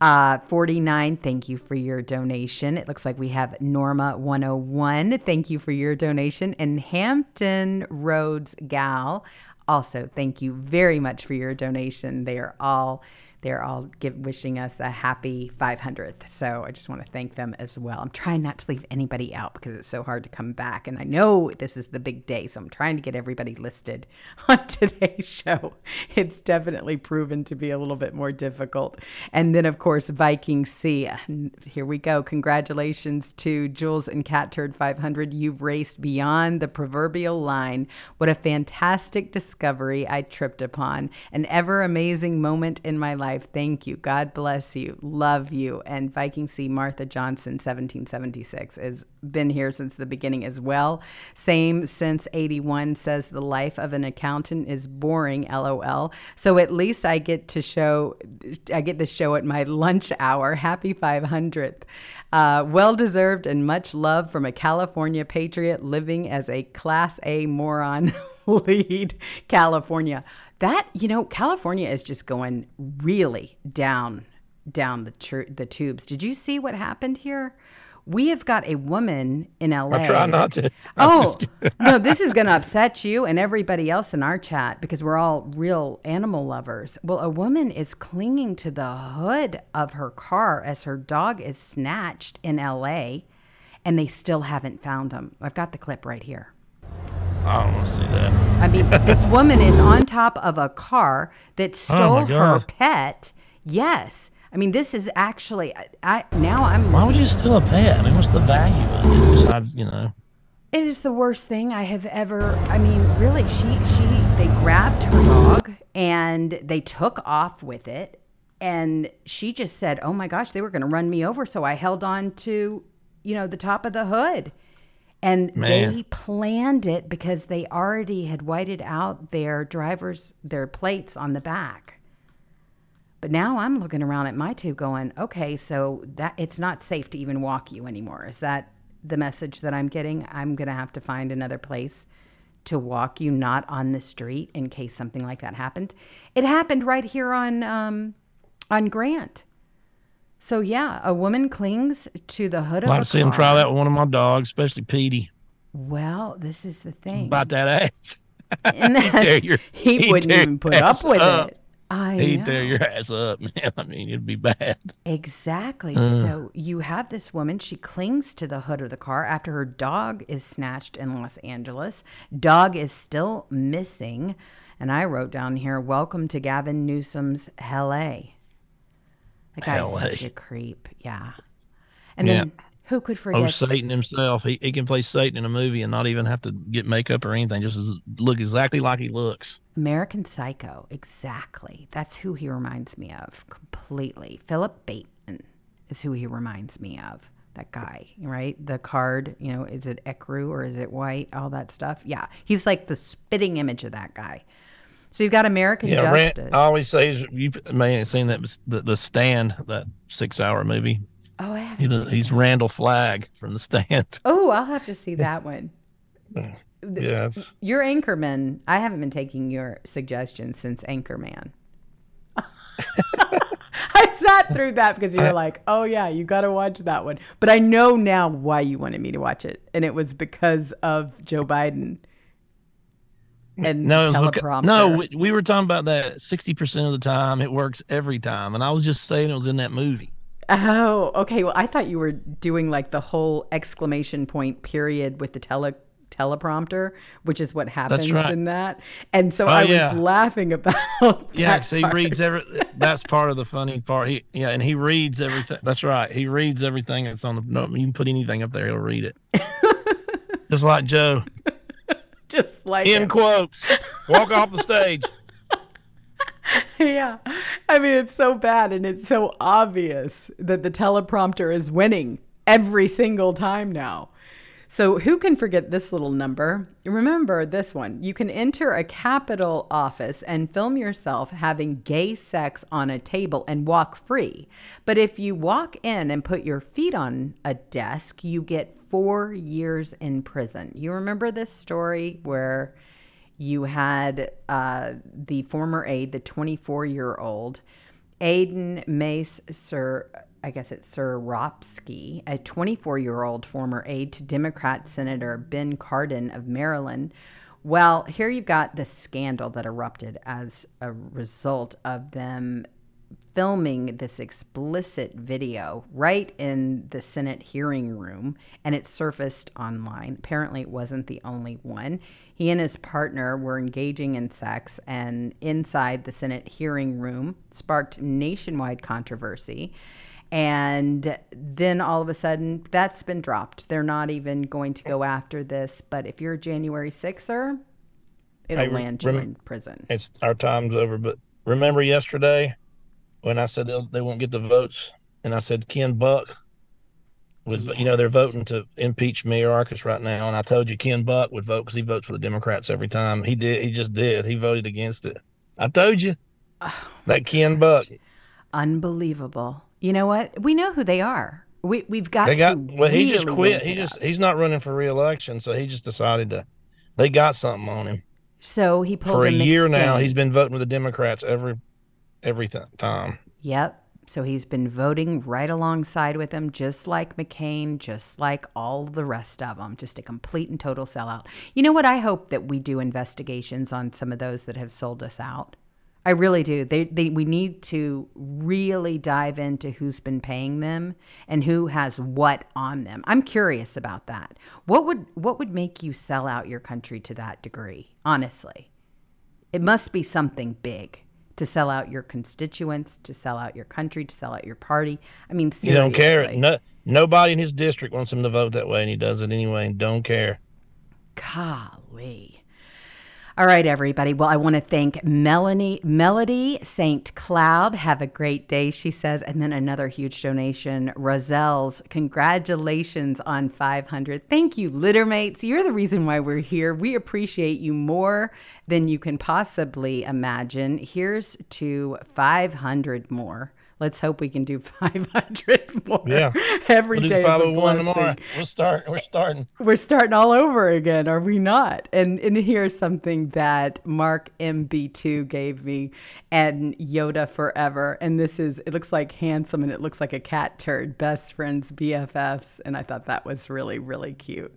uh, 49, thank you for your donation. It looks like we have Norma 101, thank you for your donation. And Hampton Roads Gal, also thank you very much for your donation. They are all they're all give, wishing us a happy 500th. So I just want to thank them as well. I'm trying not to leave anybody out because it's so hard to come back. And I know this is the big day. So I'm trying to get everybody listed [laughs] on today's show. It's definitely proven to be a little bit more difficult. And then, of course, Viking C. Here we go. Congratulations to Jewels and Catturd 500. You've raced beyond the proverbial line. What a fantastic discovery I tripped upon. An ever amazing moment in my life life. Thank you. God bless you. Love you. And Viking Sea Martha Johnson, 1776, has been here since the beginning as well. Same since 81 says the life of an accountant is boring, lol. So at least I get to show, I get to show at my lunch hour. Happy 500th. Uh, well deserved and much love from a California patriot living as a Class A moron. [laughs] lead California that you know California is just going really down down the tr- the tubes. Did you see what happened here We have got a woman in LA. I try not to. [laughs] Oh, no, this is going to upset you and everybody else in our chat because we're all real animal lovers. Well, a woman is clinging to the hood of her car as her dog is snatched in LA and they still haven't found him. I've got the clip right here. I don't want to see that. I mean, this woman is on top of a car that oh stole her pet. Yes. I mean, this is actually, I, I now I'm. Why would you steal a pet? I mean, what's the value of it besides, you know? It is the worst thing I have ever. I mean, really, she she they grabbed her dog and they took off with it, and she just said, "Oh my gosh, they were going to run me over," so I held on to, you know, the top of the hood, and Man. they planned it because they already had whited out their drivers their plates on the back. But now I'm looking around at my two going, okay, so that it's not safe to even walk you anymore. Is that the message that I'm getting? I'm going to have to find another place to walk you, not on the street, in case something like that happened. It happened right here on um, on Grant. So yeah, a woman clings to the hood I'd of like a to see him try that with one of my dogs, especially Petey. Well, this is the thing. About that ass. And [laughs] He'd tear your- [laughs] he wouldn't even put up with up. it. I He'd know. tear your ass up, [laughs] man. I mean, it'd be bad. Exactly. Uh. So you have this woman, she clings to the hood of the car after her dog is snatched in Los Angeles. Dog is still missing. And I wrote down here, welcome to Gavin Newsom's LA. That guy's LA. such a creep. Yeah. And Yeah. then who could oh, forget? Oh, Satan himself. He, he can play Satan in a movie and not even have to get makeup or anything. Just look exactly like he looks. American Psycho, exactly. That's who he reminds me of completely. Philip Bateman is who he reminds me of. That guy, right? The card, you know, is it Ecru or is it White? All that stuff. Yeah, he's like the spitting image of that guy. So you've got American Yeah, Justice. I always say you may have seen that the, the Stand, that six-hour movie. oh, I He's, that. Randall Flagg from the Stand. [laughs] Oh, I'll have to see that one. [laughs] Yeah, it's, Your Anchorman. I haven't been taking your suggestions since Anchorman. [laughs] I sat through that because you were like, "Oh yeah, you got to watch that one." But I know now why you wanted me to watch it, and it was because of Joe Biden and no, teleprompter. no, we, we were talking about that. Sixty percent of the time, it works every time, and I was just saying it was in that movie. Oh, okay. Well, I thought you were doing like the whole exclamation point period with the tele teleprompter, which is what happens right. in that. And so Oh, I was laughing about [laughs] Yeah, so he reads every. [laughs] That's part of the funny part. He yeah, and he reads everything. That's right. He reads everything that's on the. No, you can put anything up there, he'll read it. [laughs] Just like Joe. Just like In him. quotes. Walk off the stage. [laughs] yeah. I mean, it's so bad and it's so obvious that the teleprompter is winning every single time now. So, who can forget this little number? Remember this one. You can enter a Capitol office and film yourself having gay sex on a table and walk free. But if you walk in and put your feet on a desk, you get four years in prison. You remember this story where you had uh, the former aide, the 24 year old, Aidan Mace Sir, I guess it's Czeropski, a 24 year old former aide to Democrat Senator Ben Cardin of Maryland. Well, here you've got the scandal that erupted as a result of them filming this explicit video right in the Senate hearing room, and it surfaced online. Apparently, it wasn't the only one. He and his partner were engaging in sex, and inside the Senate hearing room sparked nationwide controversy. And then all of a sudden, that's been dropped. They're not even going to go after this. But if you're a January 6er, it'll Hey, land you in prison. It's our time's over. But remember yesterday when I said they won't get the votes, and I said Ken Buck would, you know, they're voting to impeach Mayorkas right now, and I told you Ken Buck would vote because he votes for the Democrats every time. He did. He just did. He voted against it. I told you [sighs] that Ken Buck. Unbelievable. You know what? We know who they are. We we've got They got to well. He just quit. He just up. he's not running for reelection, so he just decided to. They got something on him so he pulled for a year now. He's been voting with the Democrats every every th- time. Yep. So he's been voting right alongside with them, just like McCain, just like all the rest of them, just a complete and total sellout. You know what? I hope that we do investigations on some of those that have sold us out. I really do. They, they, we need to really dive into who's been paying them and who has what on them. I'm curious about that. What would what would make you sell out your country to that degree? Honestly, it must be something big to sell out your constituents, to sell out your country, to sell out your party. I mean, seriously. you don't care. No, nobody in his district wants him to vote that way, and he does it anyway. And don't care. Golly. All right, everybody. Well, I want to thank Melanie, Melody St. Cloud. Have a great day, she says. And then another huge donation, Roselle's. Congratulations on 500. Thank you, Littermates. You're the reason why we're here. We appreciate you more than you can possibly imagine. Here's to 500 more. Let's hope we can do [laughs] 500 more Yeah. every We'll do day. is a 501 tomorrow. blessing We'll start. We're starting. we're starting all over again, are we not? And and here's something that Mark MB2 gave me and Yoda forever. And this is it looks like handsome and it looks like a Catturd, best friends, BFFs, and I thought that was really really cute.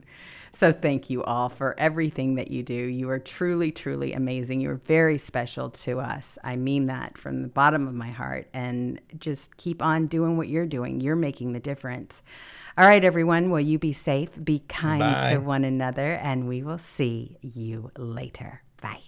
So thank you all for everything that you do. You are truly, truly amazing. You're very special to us. I mean that from the bottom of my heart. And just keep on doing what you're doing. You're making the difference. All right, everyone. Will you be safe? Be kind Bye. to one another, and we will see you later. Bye.